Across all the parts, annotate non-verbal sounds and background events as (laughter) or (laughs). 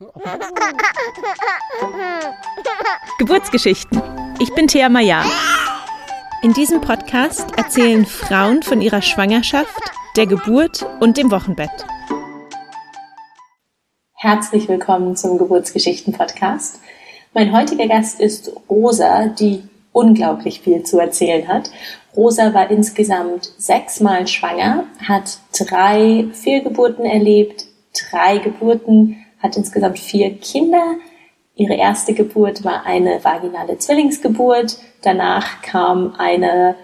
(laughs) Geburtsgeschichten. Ich bin Thea Maya. In diesem Podcast erzählen Frauen von ihrer Schwangerschaft, der Geburt und dem Wochenbett. Herzlich willkommen zum Geburtsgeschichten-Podcast. Mein heutiger Gast ist Rosa, die unglaublich viel zu erzählen hat. Rosa war insgesamt sechsmal schwanger, hat drei Fehlgeburten erlebt, drei Geburten, hat insgesamt vier Kinder. Ihre erste Geburt war eine vaginale Zwillingsgeburt. Danach kam eine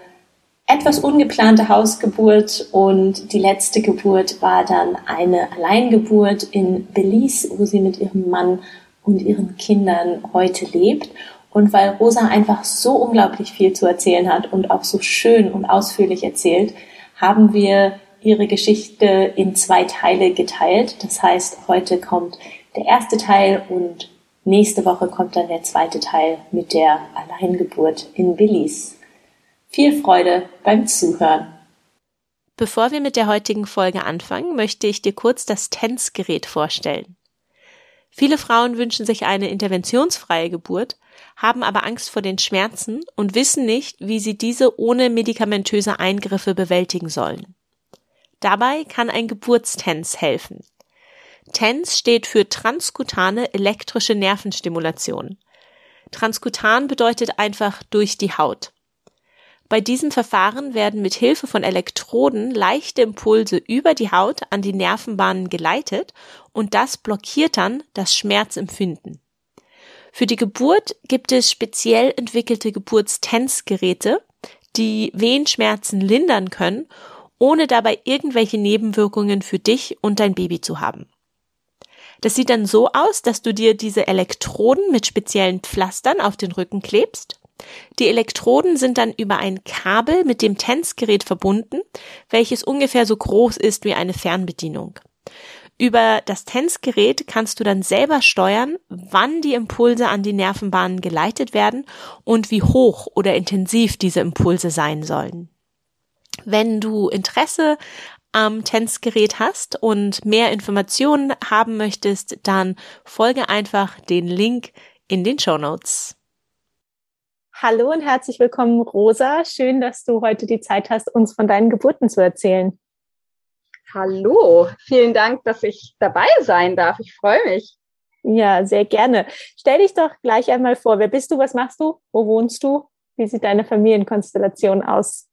etwas ungeplante Hausgeburt und die letzte Geburt war dann eine Alleingeburt in Belize, wo sie mit ihrem Mann und ihren Kindern heute lebt. Und weil Rosa einfach so unglaublich viel zu erzählen hat und auch so schön und ausführlich erzählt, haben wir ihre Geschichte in zwei Teile geteilt. Das heißt, heute kommt der erste Teil und nächste Woche kommt dann der zweite Teil mit der Alleingeburt in Belize. Viel Freude beim Zuhören. Bevor wir mit der heutigen Folge anfangen, möchte ich dir kurz das TENS-Gerät vorstellen. Viele Frauen wünschen sich eine interventionsfreie Geburt, haben aber Angst vor den Schmerzen und wissen nicht, wie sie diese ohne medikamentöse Eingriffe bewältigen sollen. Dabei kann ein Geburtstens helfen. TENS steht für transkutane elektrische Nervenstimulation. Transkutan bedeutet einfach durch die Haut. Bei diesem Verfahren werden mit Hilfe von Elektroden leichte Impulse über die Haut an die Nervenbahnen geleitet und das blockiert dann das Schmerzempfinden. Für die Geburt gibt es speziell entwickelte Geburtstensgeräte, die Wehenschmerzen lindern können ohne dabei irgendwelche Nebenwirkungen für dich und dein Baby zu haben. Das sieht dann so aus, dass du dir diese Elektroden mit speziellen Pflastern auf den Rücken klebst. Die Elektroden sind dann über ein Kabel mit dem Tänzgerät verbunden, welches ungefähr so groß ist wie eine Fernbedienung. Über das Tänzgerät kannst du dann selber steuern, wann die Impulse an die Nervenbahnen geleitet werden und wie hoch oder intensiv diese Impulse sein sollen. Wenn du Interesse am Tänzgerät hast und mehr Informationen haben möchtest, dann folge einfach den Link in den Show Notes. Hallo und herzlich willkommen, Rosa. Schön, dass du heute die Zeit hast, uns von deinen Geburten zu erzählen. Hallo, vielen Dank, dass ich dabei sein darf. Ich freue mich. Ja, sehr gerne. Stell dich doch gleich einmal vor. Wer bist du? Was machst du? Wo wohnst du? Wie sieht deine Familienkonstellation aus?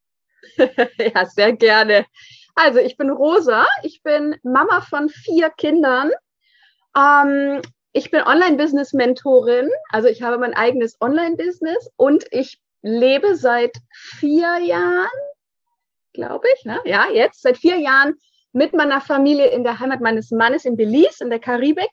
(laughs) ja, sehr gerne. Also ich bin Rosa, ich bin Mama von vier Kindern. Ähm, ich bin Online-Business-Mentorin, also ich habe mein eigenes Online-Business und ich lebe seit vier Jahren, glaube ich, ne? ja, jetzt seit vier Jahren mit meiner Familie in der Heimat meines Mannes in Belize, in der Karibik.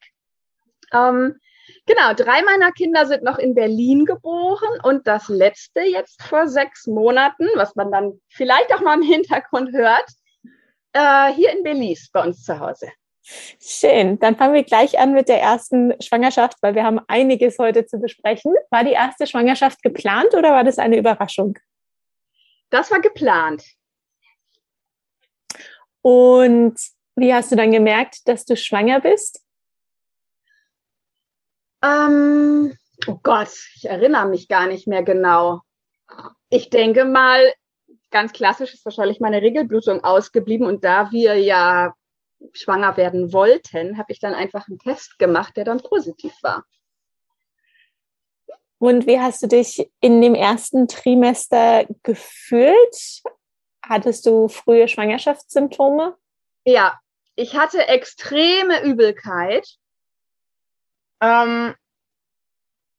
Ähm, Genau, drei meiner Kinder sind noch in Berlin geboren und das letzte jetzt vor sechs Monaten, was man dann vielleicht auch mal im Hintergrund hört, äh, hier in Belize bei uns zu Hause. Schön, dann fangen wir gleich an mit der ersten Schwangerschaft, weil wir haben einiges heute zu besprechen. War die erste Schwangerschaft geplant oder war das eine Überraschung? Das war geplant. Und wie hast du dann gemerkt, dass du schwanger bist? Ähm, oh Gott, ich erinnere mich gar nicht mehr genau. Ich denke mal, ganz klassisch ist wahrscheinlich meine Regelblutung ausgeblieben und da wir ja schwanger werden wollten, habe ich dann einfach einen Test gemacht, der dann positiv war. Und wie hast du dich in dem ersten Trimester gefühlt? Hattest du frühe Schwangerschaftssymptome? Ja, ich hatte extreme Übelkeit. Ähm,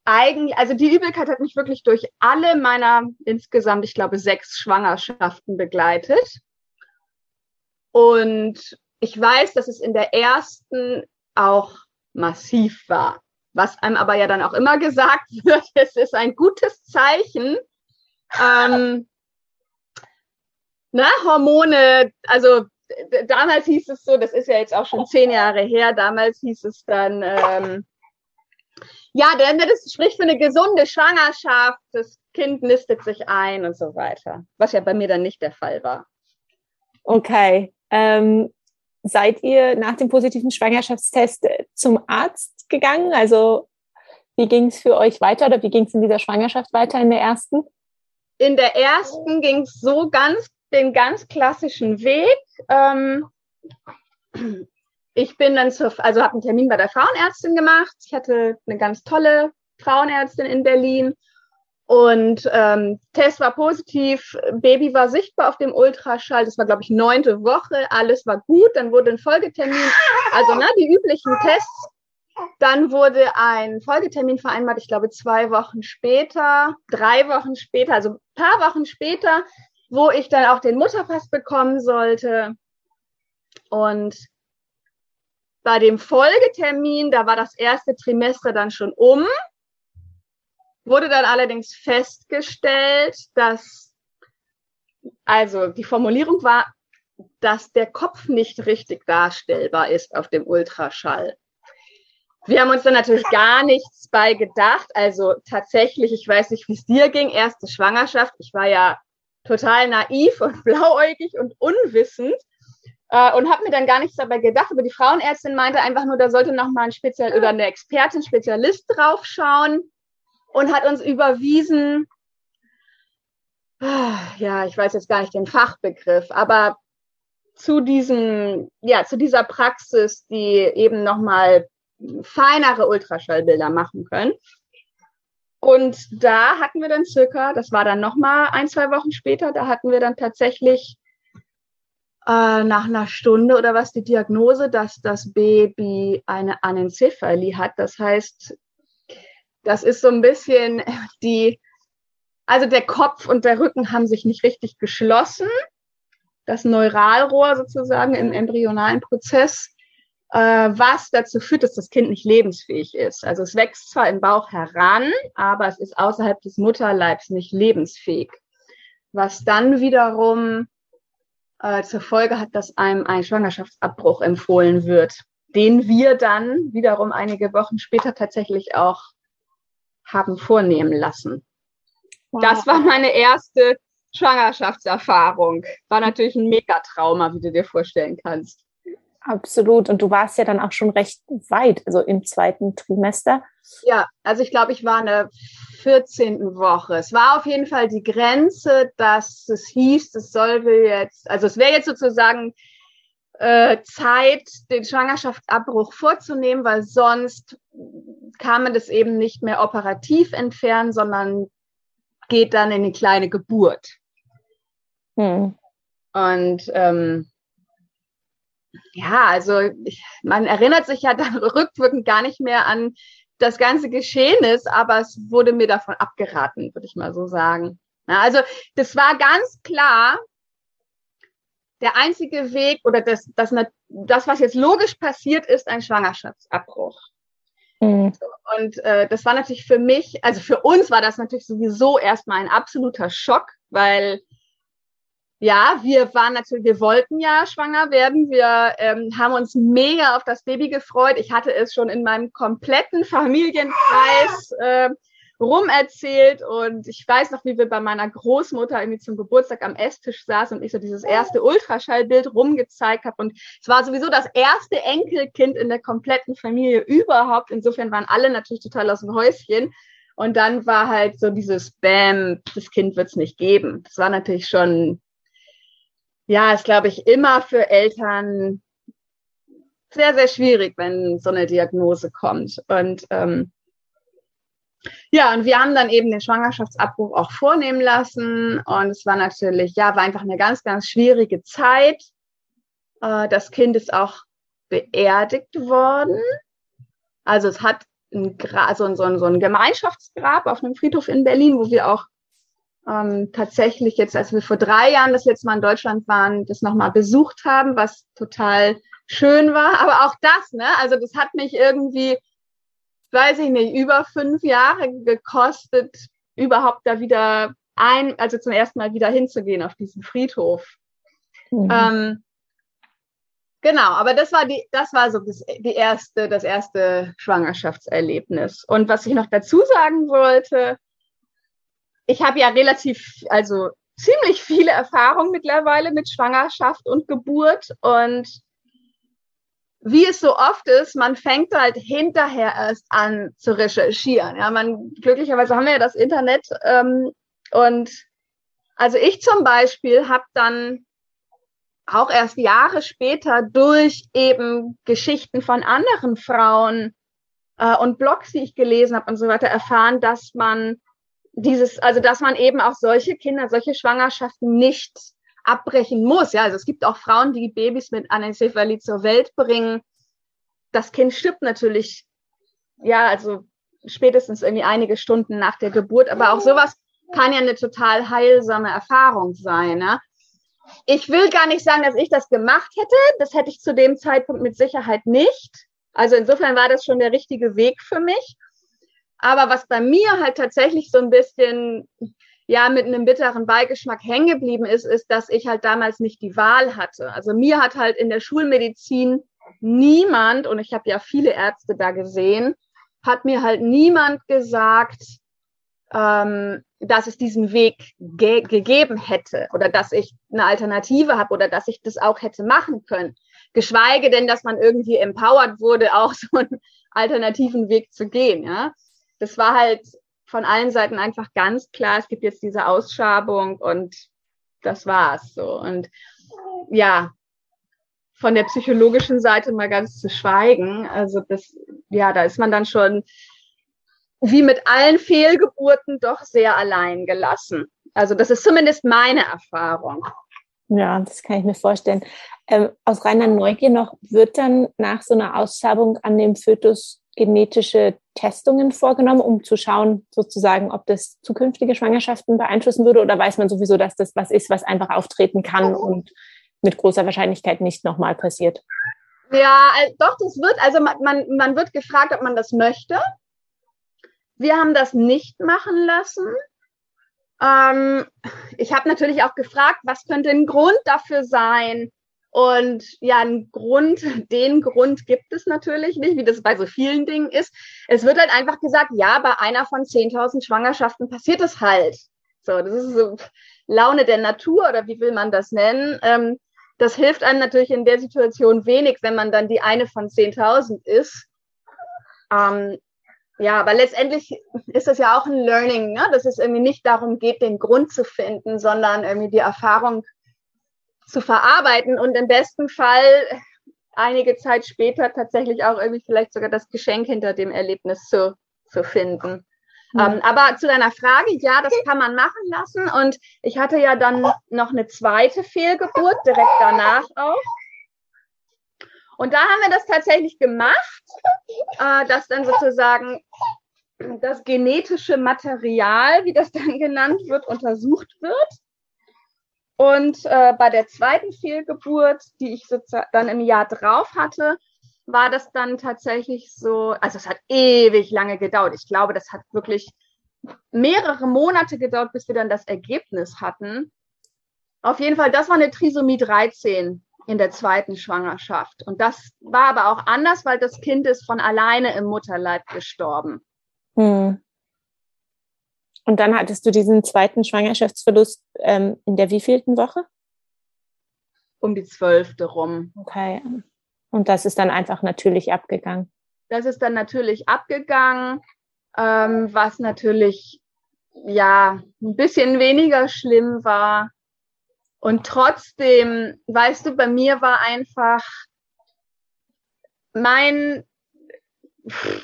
eigentlich, also die Übelkeit hat mich wirklich durch alle meiner insgesamt, ich glaube, sechs Schwangerschaften begleitet. Und ich weiß, dass es in der ersten auch massiv war. Was einem aber ja dann auch immer gesagt (laughs) wird, es ist ein gutes Zeichen. Ähm, na, Hormone, also damals hieß es so, das ist ja jetzt auch schon zehn Jahre her, damals hieß es dann, ähm, ja, denn das spricht für eine gesunde Schwangerschaft, das Kind nistet sich ein und so weiter. Was ja bei mir dann nicht der Fall war. Okay. Ähm, seid ihr nach dem positiven Schwangerschaftstest zum Arzt gegangen? Also wie ging es für euch weiter oder wie ging es in dieser Schwangerschaft weiter in der ersten? In der ersten ging es so ganz den ganz klassischen Weg. Ähm, ich bin dann zur, also habe einen Termin bei der Frauenärztin gemacht. Ich hatte eine ganz tolle Frauenärztin in Berlin und ähm, Test war positiv, Baby war sichtbar auf dem Ultraschall. Das war, glaube ich, neunte Woche. Alles war gut. Dann wurde ein Folgetermin, also ne, die üblichen Tests. Dann wurde ein Folgetermin vereinbart, ich glaube, zwei Wochen später, drei Wochen später, also paar Wochen später, wo ich dann auch den Mutterpass bekommen sollte. Und bei dem Folgetermin, da war das erste Trimester dann schon um wurde dann allerdings festgestellt, dass, also die Formulierung war, dass der Kopf nicht richtig darstellbar ist auf dem Ultraschall. Wir haben uns dann natürlich gar nichts bei gedacht. Also tatsächlich, ich weiß nicht, wie es dir ging, erste Schwangerschaft. Ich war ja total naiv und (laughs) blauäugig und unwissend äh, und habe mir dann gar nichts dabei gedacht. Aber die Frauenärztin meinte einfach nur, da sollte noch mal ein Spezial oder eine Expertin, Spezialist draufschauen und hat uns überwiesen, ja, ich weiß jetzt gar nicht den Fachbegriff, aber zu diesem, ja, zu dieser Praxis, die eben nochmal feinere Ultraschallbilder machen können. Und da hatten wir dann circa, das war dann nochmal ein, zwei Wochen später, da hatten wir dann tatsächlich äh, nach einer Stunde oder was die Diagnose, dass das Baby eine Anencephalie hat. Das heißt, das ist so ein bisschen (laughs) die, also der Kopf und der Rücken haben sich nicht richtig geschlossen. Das Neuralrohr sozusagen im embryonalen Prozess, äh, was dazu führt, dass das Kind nicht lebensfähig ist. Also es wächst zwar im Bauch heran, aber es ist außerhalb des Mutterleibs nicht lebensfähig. Was dann wiederum äh, zur Folge hat, dass einem ein Schwangerschaftsabbruch empfohlen wird, den wir dann wiederum einige Wochen später tatsächlich auch haben vornehmen lassen. Wow. Das war meine erste Schwangerschaftserfahrung. War natürlich ein Megatrauma, wie du dir vorstellen kannst. Absolut. Und du warst ja dann auch schon recht weit, also im zweiten Trimester. Ja, also ich glaube, ich war in der 14. Woche. Es war auf jeden Fall die Grenze, dass es hieß, es soll jetzt, also es wäre jetzt sozusagen äh, Zeit, den Schwangerschaftsabbruch vorzunehmen, weil sonst kann man das eben nicht mehr operativ entfernen, sondern geht dann in eine kleine Geburt. Hm. Und ähm, ja, also man erinnert sich ja (laughs) dann rückwirkend gar nicht mehr an das ganze Geschehnis, aber es wurde mir davon abgeraten, würde ich mal so sagen. Ja, also das war ganz klar, der einzige Weg oder das, das, das, was jetzt logisch passiert, ist ein Schwangerschaftsabbruch. Mhm. Und äh, das war natürlich für mich, also für uns war das natürlich sowieso erstmal ein absoluter Schock, weil ja, wir waren natürlich, wir wollten ja schwanger werden. Wir ähm, haben uns mega auf das Baby gefreut. Ich hatte es schon in meinem kompletten Familienkreis äh, rumerzählt und ich weiß noch, wie wir bei meiner Großmutter irgendwie zum Geburtstag am Esstisch saßen und ich so dieses erste Ultraschallbild rumgezeigt habe und es war sowieso das erste Enkelkind in der kompletten Familie überhaupt. Insofern waren alle natürlich total aus dem Häuschen und dann war halt so dieses Bam, das Kind wird es nicht geben. Das war natürlich schon, ja, ist glaube ich immer für Eltern sehr, sehr schwierig, wenn so eine Diagnose kommt und ähm, ja, und wir haben dann eben den Schwangerschaftsabbruch auch vornehmen lassen. Und es war natürlich, ja, war einfach eine ganz, ganz schwierige Zeit. Äh, das Kind ist auch beerdigt worden. Also es hat ein, also so, ein, so ein Gemeinschaftsgrab auf einem Friedhof in Berlin, wo wir auch ähm, tatsächlich jetzt, als wir vor drei Jahren das letzte Mal in Deutschland waren, das nochmal besucht haben, was total schön war. Aber auch das, ne? Also das hat mich irgendwie weiß ich nicht, über fünf Jahre gekostet, überhaupt da wieder ein, also zum ersten Mal wieder hinzugehen auf diesen Friedhof. Mhm. Ähm, genau, aber das war die, das war so das, die erste, das erste Schwangerschaftserlebnis. Und was ich noch dazu sagen wollte, ich habe ja relativ, also ziemlich viele Erfahrungen mittlerweile mit Schwangerschaft und Geburt und wie es so oft ist, man fängt halt hinterher erst an zu recherchieren. Ja, man glücklicherweise haben wir ja das Internet ähm, und also ich zum Beispiel habe dann auch erst Jahre später durch eben Geschichten von anderen Frauen äh, und Blogs, die ich gelesen habe und so weiter, erfahren, dass man dieses, also dass man eben auch solche Kinder, solche Schwangerschaften nicht abbrechen muss. Ja, also es gibt auch Frauen, die Babys mit Anencephalie zur Welt bringen. Das Kind stirbt natürlich, ja, also spätestens irgendwie einige Stunden nach der Geburt, aber auch sowas kann ja eine total heilsame Erfahrung sein. Ne? Ich will gar nicht sagen, dass ich das gemacht hätte. Das hätte ich zu dem Zeitpunkt mit Sicherheit nicht. Also insofern war das schon der richtige Weg für mich. Aber was bei mir halt tatsächlich so ein bisschen ja mit einem bitteren Beigeschmack hängen geblieben ist, ist, dass ich halt damals nicht die Wahl hatte. Also mir hat halt in der Schulmedizin niemand, und ich habe ja viele Ärzte da gesehen, hat mir halt niemand gesagt, ähm, dass es diesen Weg ge gegeben hätte oder dass ich eine Alternative habe oder dass ich das auch hätte machen können. Geschweige denn, dass man irgendwie empowered wurde, auch so einen alternativen Weg zu gehen. Ja, das war halt von allen Seiten einfach ganz klar, es gibt jetzt diese Ausschabung und das war's so. Und ja, von der psychologischen Seite mal ganz zu schweigen. Also das, ja, da ist man dann schon wie mit allen Fehlgeburten doch sehr allein gelassen. Also das ist zumindest meine Erfahrung. Ja, das kann ich mir vorstellen. Ähm, aus reiner Neugier noch, wird dann nach so einer Ausschabung an dem Fötus genetische Testungen vorgenommen, um zu schauen, sozusagen, ob das zukünftige Schwangerschaften beeinflussen würde? Oder weiß man sowieso, dass das was ist, was einfach auftreten kann und mit großer Wahrscheinlichkeit nicht nochmal passiert? Ja, doch, das wird, also man, man, man wird gefragt, ob man das möchte. Wir haben das nicht machen lassen. Ähm, ich habe natürlich auch gefragt, was könnte ein Grund dafür sein, und ja, einen Grund, (laughs) den Grund gibt es natürlich nicht, wie das bei so vielen Dingen ist. Es wird halt einfach gesagt, ja, bei einer von 10.000 Schwangerschaften passiert es halt. So, das ist so Laune der Natur oder wie will man das nennen? Ähm, das hilft einem natürlich in der Situation wenig, wenn man dann die eine von 10.000 ist. Ähm, ja, aber letztendlich ist das ja auch ein Learning, ne? dass es irgendwie nicht darum geht, den Grund zu finden, sondern irgendwie die Erfahrung zu verarbeiten und im besten Fall einige Zeit später tatsächlich auch irgendwie vielleicht sogar das Geschenk hinter dem Erlebnis zu, zu finden. Mhm. Ähm, aber zu deiner Frage, ja, das kann man machen lassen. Und ich hatte ja dann noch eine zweite Fehlgeburt direkt danach auch. Und da haben wir das tatsächlich gemacht, äh, dass dann sozusagen das genetische Material, wie das dann genannt wird, untersucht wird. Und äh, bei der zweiten Fehlgeburt, die ich dann im Jahr drauf hatte, war das dann tatsächlich so, also es hat ewig lange gedauert. Ich glaube, das hat wirklich mehrere Monate gedauert, bis wir dann das Ergebnis hatten. Auf jeden Fall, das war eine Trisomie 13 in der zweiten Schwangerschaft. Und das war aber auch anders, weil das Kind ist von alleine im Mutterleib gestorben. Hm. Und dann hattest du diesen zweiten Schwangerschaftsverlust ähm, in der wievielten Woche? Um die zwölfte rum. Okay. Und das ist dann einfach natürlich abgegangen. Das ist dann natürlich abgegangen, ähm, was natürlich ja ein bisschen weniger schlimm war. Und trotzdem, weißt du, bei mir war einfach mein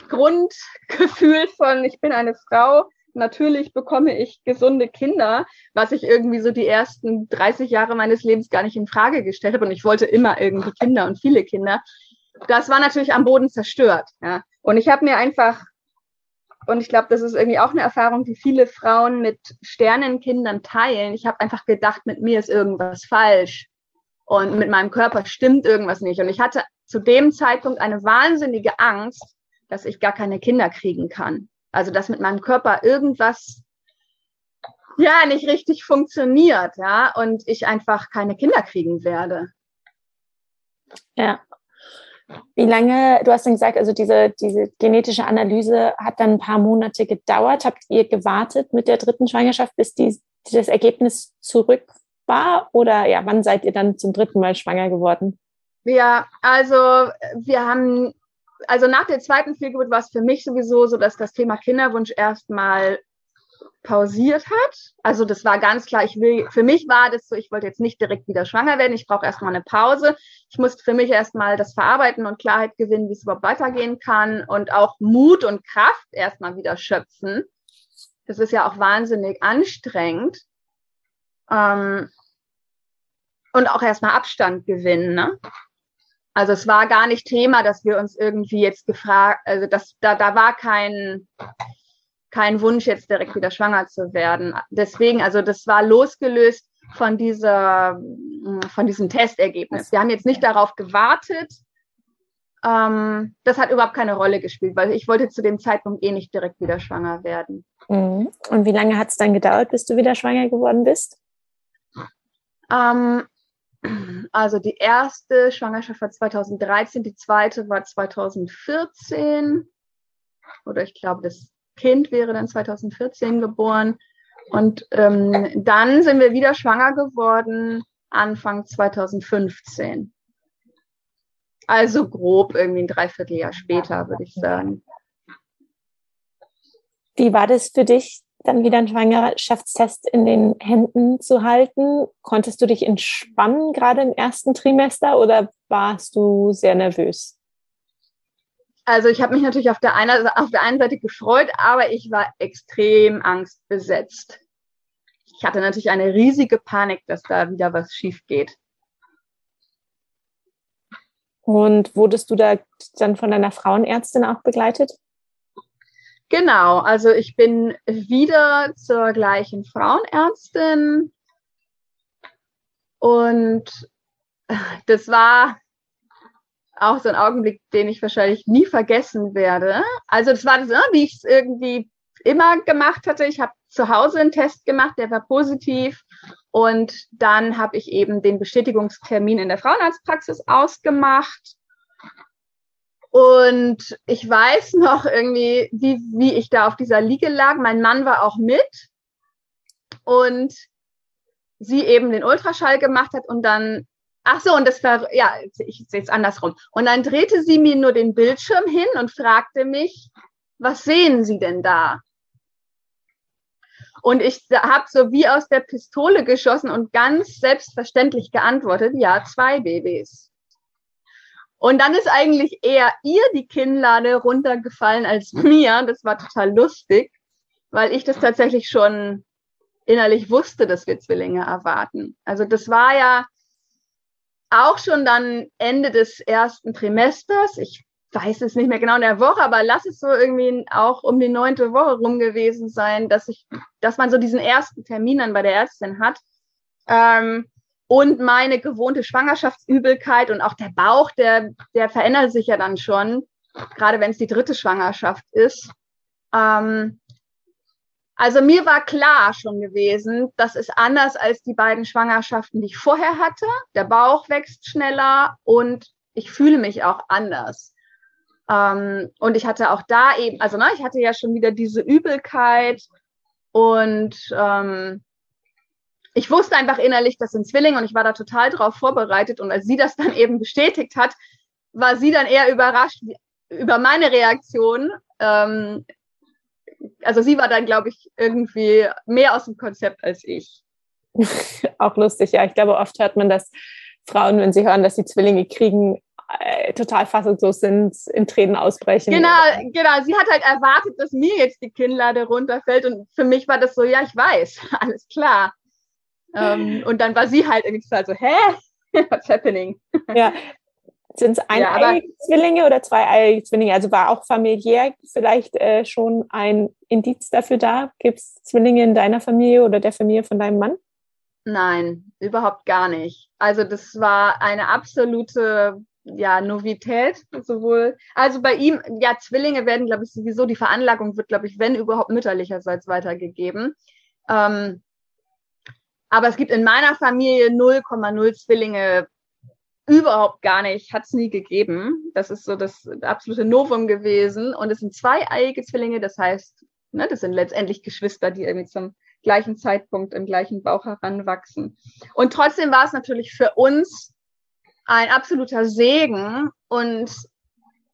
Grundgefühl von, ich bin eine Frau, natürlich bekomme ich gesunde Kinder, was ich irgendwie so die ersten 30 Jahre meines Lebens gar nicht in Frage gestellt habe. Und ich wollte immer irgendwie Kinder und viele Kinder. Das war natürlich am Boden zerstört. Ja. Und ich habe mir einfach, und ich glaube, das ist irgendwie auch eine Erfahrung, die viele Frauen mit Sternenkindern teilen. Ich habe einfach gedacht, mit mir ist irgendwas falsch. Und mit meinem Körper stimmt irgendwas nicht. Und ich hatte zu dem Zeitpunkt eine wahnsinnige Angst, dass ich gar keine Kinder kriegen kann. Also dass mit meinem Körper irgendwas ja nicht richtig funktioniert, ja, und ich einfach keine Kinder kriegen werde. Ja. Wie lange, du hast dann gesagt, also diese, diese genetische Analyse hat dann ein paar Monate gedauert. Habt ihr gewartet mit der dritten Schwangerschaft, bis die, das Ergebnis zurück war? Oder ja, wann seid ihr dann zum dritten Mal schwanger geworden? Ja, also wir haben, also nach der zweiten Fehlgeburt war es für mich sowieso so, dass das Thema Kinderwunsch erstmal pausiert hat. Also das war ganz klar, ich will, für mich war das so, ich wollte jetzt nicht direkt wieder schwanger werden, ich brauche erstmal eine Pause. Ich musste für mich erstmal das verarbeiten und Klarheit gewinnen, wie es überhaupt weitergehen kann und auch Mut und Kraft erstmal wieder schöpfen. Das ist ja auch wahnsinnig anstrengend. Ähm, und auch erstmal Abstand gewinnen. Ne? Also es war gar nicht Thema, dass wir uns irgendwie jetzt gefragt, also das, da, da war kein, kein Wunsch, jetzt direkt wieder schwanger zu werden. Deswegen, also das war losgelöst von dieser, von diesem Testergebnis. Wir haben jetzt nicht darauf gewartet. Ähm, das hat überhaupt keine Rolle gespielt, weil ich wollte zu dem Zeitpunkt eh nicht direkt wieder schwanger werden. Mhm. Und wie lange hat es dann gedauert, bis du wieder schwanger geworden bist? Ähm, also die erste Schwangerschaft war 2013, die zweite war 2014. Oder ich glaube, das Kind wäre dann 2014 geboren. Und ähm, dann sind wir wieder schwanger geworden, Anfang 2015. Also grob irgendwie ein Dreivierteljahr später, würde ich sagen. Wie war das für dich, dann wieder einen Schwangerschaftstest in den Händen zu halten? Konntest du dich entspannen, gerade im ersten Trimester, oder warst du sehr nervös? Also ich habe mich natürlich auf der, einen, auf der einen Seite gefreut, aber ich war extrem angstbesetzt. Ich hatte natürlich eine riesige Panik, dass da wieder was schief geht. Und wurdest du da dann von deiner Frauenärztin auch begleitet? Genau, also ich bin wieder zur gleichen Frauenärztin und das war auch so ein Augenblick, den ich wahrscheinlich nie vergessen werde. Also das war das, ne, wie ich es irgendwie immer gemacht hatte. Ich habe zu Hause einen Test gemacht, der war positiv. Und dann habe ich eben den Bestätigungstermin in der Frauenarztpraxis ausgemacht. Und ich weiß noch irgendwie, wie, wie ich da auf dieser Liege lag. Mein Mann war auch mit. Und sie eben den Ultraschall gemacht hat und dann Ach so, und das war, ja, ich sehe es andersrum. Und dann drehte sie mir nur den Bildschirm hin und fragte mich, was sehen Sie denn da? Und ich habe so wie aus der Pistole geschossen und ganz selbstverständlich geantwortet, ja, zwei Babys. Und dann ist eigentlich eher ihr die Kinnlade runtergefallen als (laughs) mir. Das war total lustig, weil ich das tatsächlich schon innerlich wusste, dass wir Zwillinge erwarten. Also das war ja, auch schon dann Ende des ersten Trimesters, ich weiß es nicht mehr genau in der Woche, aber lass es so irgendwie auch um die neunte Woche rum gewesen sein, dass ich, dass man so diesen ersten Termin dann bei der Ärztin hat. Ähm, und meine gewohnte Schwangerschaftsübelkeit und auch der Bauch, der, der verändert sich ja dann schon, gerade wenn es die dritte Schwangerschaft ist. Ähm, also mir war klar schon gewesen, das ist anders als die beiden Schwangerschaften, die ich vorher hatte. Der Bauch wächst schneller und ich fühle mich auch anders. Ähm, und ich hatte auch da eben, also ne, ich hatte ja schon wieder diese Übelkeit und ähm, ich wusste einfach innerlich, das sind Zwillinge und ich war da total drauf vorbereitet. Und als sie das dann eben bestätigt hat, war sie dann eher überrascht über meine Reaktion, ähm, also sie war dann, glaube ich, irgendwie mehr aus dem Konzept als ich. (laughs) Auch lustig, ja. Ich glaube, oft hört man, dass Frauen, wenn sie hören, dass sie Zwillinge kriegen, äh, total fassungslos sind, in Tränen ausbrechen. Genau, genau. Sie hat halt erwartet, dass mir jetzt die Kinnlade runterfällt und für mich war das so, ja, ich weiß, (laughs) alles klar. Ähm, und dann war sie halt irgendwie so, hä? (laughs) What's happening? Ja, sind es (laughs) eineige ja, Zwillinge oder zweieiige Zwillinge? Also war auch familiär vielleicht äh, schon ein Indiz dafür da? Gibt es Zwillinge in deiner Familie oder der Familie von deinem Mann? Nein, überhaupt gar nicht. Also das war eine absolute ja, Novität sowohl. Also bei ihm, ja, Zwillinge werden, glaube ich, sowieso, die Veranlagung wird, glaube ich, wenn überhaupt mütterlicherseits weitergegeben. Ähm, aber es gibt in meiner Familie 0,0 Zwillinge überhaupt gar nicht, hat es nie gegeben. Das ist so das absolute Novum gewesen. Und es sind zweieiige Zwillinge, das heißt, ne, das sind letztendlich Geschwister, die irgendwie zum gleichen Zeitpunkt im gleichen Bauch heranwachsen. Und trotzdem war es natürlich für uns ein absoluter Segen und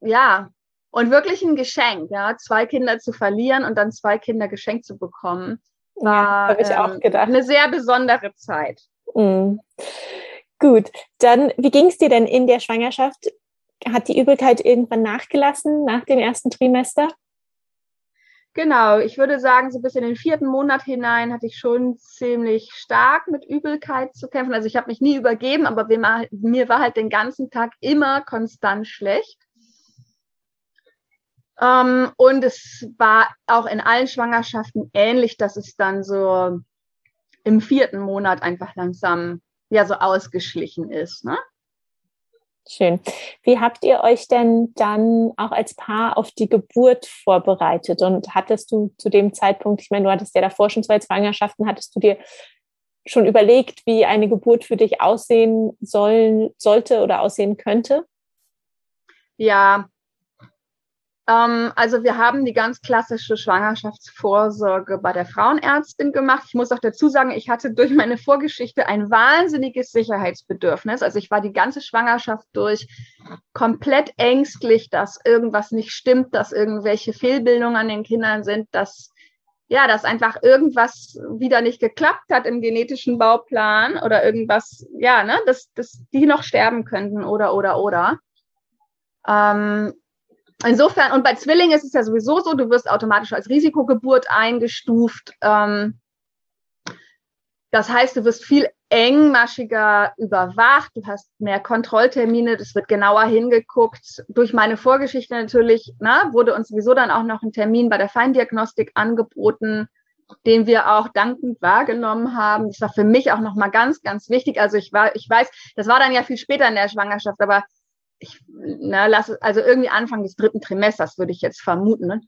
ja, und wirklich ein Geschenk, ja, zwei Kinder zu verlieren und dann zwei Kinder geschenkt zu bekommen, war ja, ähm, eine sehr besondere Zeit. Mhm. Gut, dann wie ging es dir denn in der Schwangerschaft? Hat die Übelkeit irgendwann nachgelassen nach dem ersten Trimester? Genau, ich würde sagen, so bis in den vierten Monat hinein hatte ich schon ziemlich stark mit Übelkeit zu kämpfen. Also ich habe mich nie übergeben, aber mir war halt den ganzen Tag immer konstant schlecht. Ähm, und es war auch in allen Schwangerschaften ähnlich, dass es dann so im vierten Monat einfach langsam ja so ausgeschlichen ist. Ne? Schön. Wie habt ihr euch denn dann auch als Paar auf die Geburt vorbereitet? Und hattest du zu dem Zeitpunkt, ich meine, du hattest ja davor schon zwei Zwangerschaften, hattest du dir schon überlegt, wie eine Geburt für dich aussehen sollen, sollte oder aussehen könnte? Ja, also wir haben die ganz klassische Schwangerschaftsvorsorge bei der Frauenärztin gemacht. Ich muss auch dazu sagen, ich hatte durch meine Vorgeschichte ein wahnsinniges Sicherheitsbedürfnis. Also ich war die ganze Schwangerschaft durch komplett ängstlich, dass irgendwas nicht stimmt, dass irgendwelche Fehlbildungen an den Kindern sind, dass ja, dass einfach irgendwas wieder nicht geklappt hat im genetischen Bauplan oder irgendwas, ja, ne, dass, dass die noch sterben könnten oder oder oder. Ähm, insofern, und bei Zwillingen ist es ja sowieso so, du wirst automatisch als Risikogeburt eingestuft. Ähm, das heißt, du wirst viel engmaschiger überwacht, du hast mehr Kontrolltermine, das wird genauer hingeguckt. Durch meine Vorgeschichte natürlich na, wurde uns sowieso dann auch noch ein Termin bei der Feindiagnostik angeboten, den wir auch dankend wahrgenommen haben. Das war für mich auch nochmal ganz, ganz wichtig. Also ich war, ich weiß, das war dann ja viel später in der Schwangerschaft, aber ich na, lasse, also irgendwie Anfang des dritten Trimesters würde ich jetzt vermuten. Ne?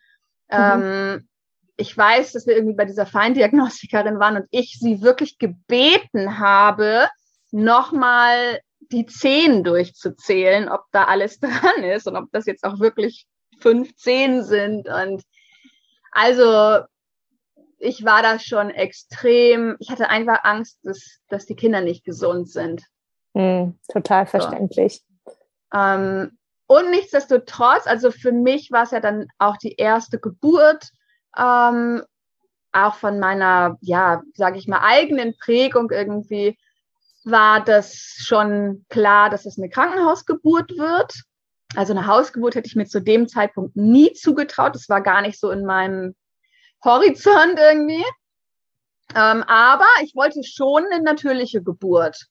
Mhm. Ähm, ich weiß, dass wir irgendwie bei dieser Feindiagnostikerin waren und ich sie wirklich gebeten habe, nochmal die zehn durchzuzählen, ob da alles (laughs) dran ist und ob das jetzt auch wirklich fünf Zehn sind. Und also ich war da schon extrem, ich hatte einfach Angst, dass, dass die Kinder nicht gesund sind. Mm, total verständlich. Ähm, und nichtsdestotrotz, also für mich war es ja dann auch die erste Geburt, ähm, auch von meiner, ja, sage ich mal, eigenen Prägung irgendwie, war das schon klar, dass es eine Krankenhausgeburt wird. Also eine Hausgeburt hätte ich mir zu dem Zeitpunkt nie zugetraut. Das war gar nicht so in meinem Horizont irgendwie. Ähm, aber ich wollte schon eine natürliche Geburt.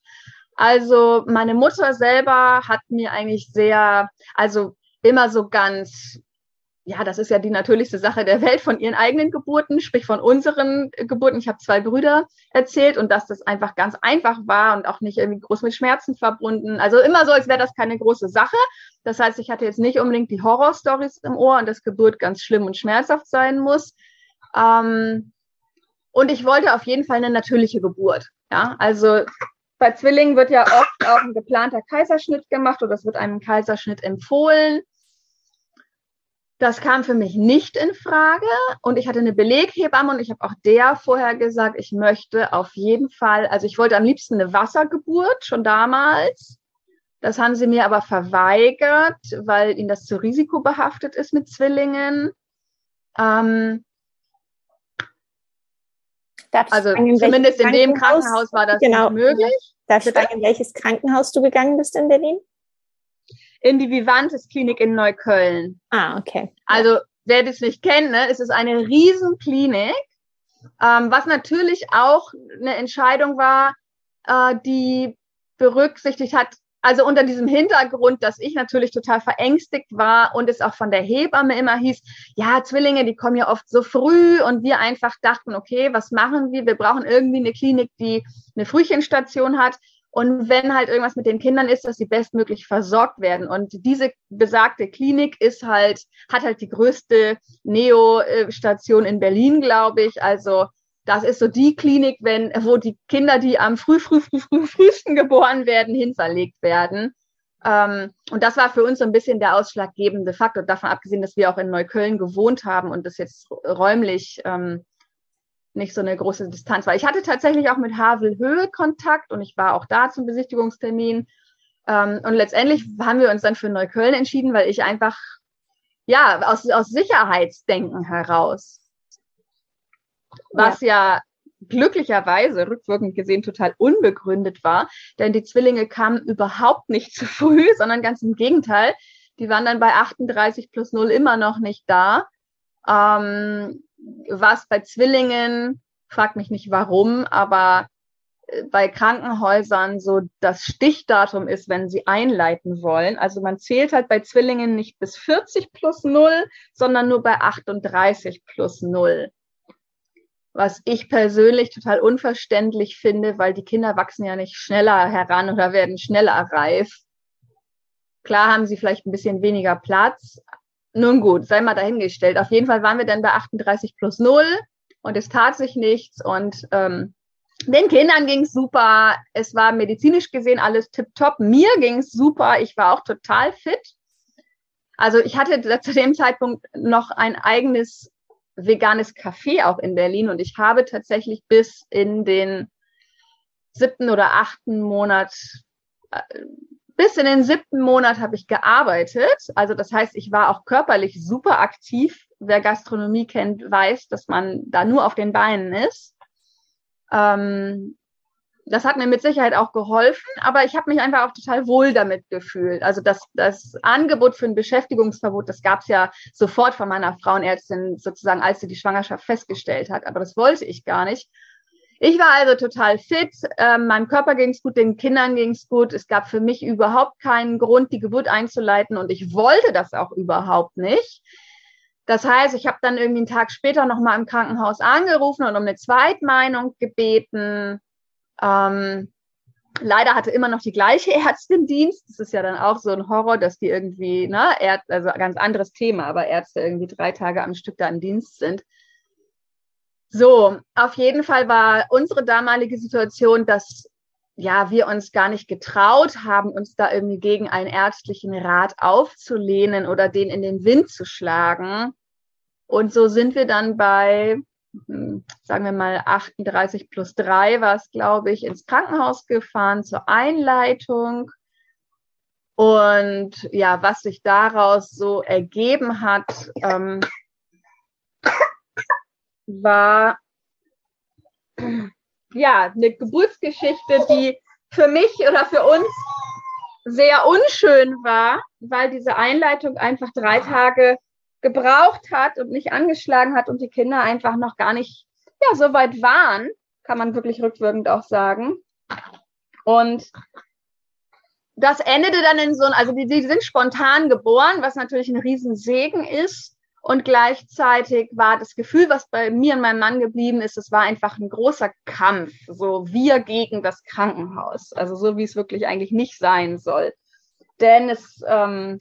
Also meine Mutter selber hat mir eigentlich sehr, also immer so ganz, ja, das ist ja die natürlichste Sache der Welt von ihren eigenen Geburten, sprich von unseren Geburten. Ich habe zwei Brüder erzählt und dass das einfach ganz einfach war und auch nicht irgendwie groß mit Schmerzen verbunden. Also immer so, als wäre das keine große Sache. Das heißt, ich hatte jetzt nicht unbedingt die Horrorstories im Ohr und dass Geburt ganz schlimm und schmerzhaft sein muss. Ähm, und ich wollte auf jeden Fall eine natürliche Geburt. Ja, also bei Zwillingen wird ja oft auch ein geplanter Kaiserschnitt gemacht oder es wird einem Kaiserschnitt empfohlen. Das kam für mich nicht in Frage und ich hatte eine Beleghebamme und ich habe auch der vorher gesagt, ich möchte auf jeden Fall, also ich wollte am liebsten eine Wassergeburt schon damals. Das haben sie mir aber verweigert, weil ihnen das zu risikobehaftet ist mit Zwillingen. Ähm, also fragen, zumindest in, dem Krankenhaus war das genau. möglich. Darf ich fragen, in welches Krankenhaus du gegangen bist in Berlin? In die Vivantes Klinik in Neukölln. Ah, okay. Also wer das nicht kennt, ne, es ist eine Riesenklinik, ähm, was natürlich auch eine Entscheidung war, äh, die berücksichtigt hat, also unter diesem Hintergrund, dass ich natürlich total verängstigt war und es auch von der Hebamme immer hieß, ja, Zwillinge, die kommen ja oft so früh und wir einfach dachten, okay, was machen wir? Wir brauchen irgendwie eine Klinik, die eine Frühchenstation hat. Und wenn halt irgendwas mit den Kindern ist, dass sie bestmöglich versorgt werden. Und diese besagte Klinik ist halt, hat halt die größte Neo-Station in Berlin, glaube ich. Also das ist so die Klinik, wenn, wo die Kinder, die am früh, früh, früh, früh, frühesten geboren werden, hinverlegt werden. Ähm, und das war für uns so ein bisschen der ausschlaggebende Faktor, davon abgesehen, dass wir auch in Neukölln gewohnt haben und das jetzt räumlich ähm, nicht so eine große Distanz war. Ich hatte tatsächlich auch mit Havel Höhe Kontakt und ich war auch da zum Besichtigungstermin. Ähm, und letztendlich haben wir uns dann für Neukölln entschieden, weil ich einfach, ja, aus, aus Sicherheitsdenken heraus, was ja. ja glücklicherweise rückwirkend gesehen total unbegründet war, denn die Zwillinge kamen überhaupt nicht (laughs) zu früh, sondern ganz im Gegenteil. Die waren dann bei 38 plus 0 immer noch nicht da. Ähm, was bei Zwillingen, frag mich nicht warum, aber äh, bei Krankenhäusern so das Stichdatum ist, wenn sie einleiten wollen. Also man zählt halt bei Zwillingen nicht bis 40 plus 0, sondern nur bei 38 plus 0 was ich persönlich total unverständlich finde, weil die Kinder wachsen ja nicht schneller heran oder werden schneller reif. Klar haben sie vielleicht ein bisschen weniger Platz. Nun gut, sei mal dahingestellt. Auf jeden Fall waren wir dann bei 38 plus 0 und es tat sich nichts und ähm, den Kindern ging's super. Es war medizinisch gesehen alles tipptopp. Mir ging's super. Ich war auch total fit. Also ich hatte zu dem Zeitpunkt noch ein eigenes veganes Café auch in Berlin und ich habe tatsächlich bis in den siebten oder achten Monat, äh, bis in den siebten Monat habe ich gearbeitet. Also das heißt, ich war auch körperlich super aktiv. Wer Gastronomie kennt, weiß, dass man da nur auf den Beinen ist. Ähm, das hat mir mit Sicherheit auch geholfen, aber ich habe mich einfach auch total wohl damit gefühlt. Also das, das Angebot für ein Beschäftigungsverbot, das gab es ja sofort von meiner Frauenärztin sozusagen, als sie die Schwangerschaft festgestellt hat. Aber das wollte ich gar nicht. Ich war also total fit, ähm, meinem Körper ging es gut, den Kindern ging es gut. Es gab für mich überhaupt keinen Grund, die Geburt einzuleiten und ich wollte das auch überhaupt nicht. Das heißt, ich habe dann irgendwie einen Tag später nochmal im Krankenhaus angerufen und um eine Zweitmeinung gebeten ähm, leider hatte immer noch die gleiche (laughs) Ärztin Dienst. Das ist ja dann auch so ein Horror, dass die irgendwie, ne, Ärzt, also ganz anderes Thema, aber Ärzte irgendwie drei Tage am Stück da im Dienst sind. So, auf jeden Fall war unsere damalige Situation, dass ja, wir uns gar nicht getraut haben, uns da irgendwie gegen einen ärztlichen Rat aufzulehnen oder den in den Wind zu schlagen. Und so sind wir dann bei sagen wir mal 38 plus 3 war es, glaube ich, ins Krankenhaus gefahren zur Einleitung. Und ja, was sich daraus so ergeben hat, ähm, war ja eine Geburtsgeschichte, die für mich oder für uns sehr unschön war, weil diese Einleitung einfach drei Tage gebraucht hat und nicht angeschlagen hat und die Kinder einfach noch gar nicht ja, so weit waren, kann man wirklich rückwirkend auch sagen. Und das endete dann in so, also die, die sind spontan geboren, was natürlich ein Riesensegen ist. Und gleichzeitig war das Gefühl, was bei mir und meinem Mann geblieben ist, es war einfach ein großer Kampf. So wir gegen das Krankenhaus. Also so wie es wirklich eigentlich nicht sein soll denn es, ähm,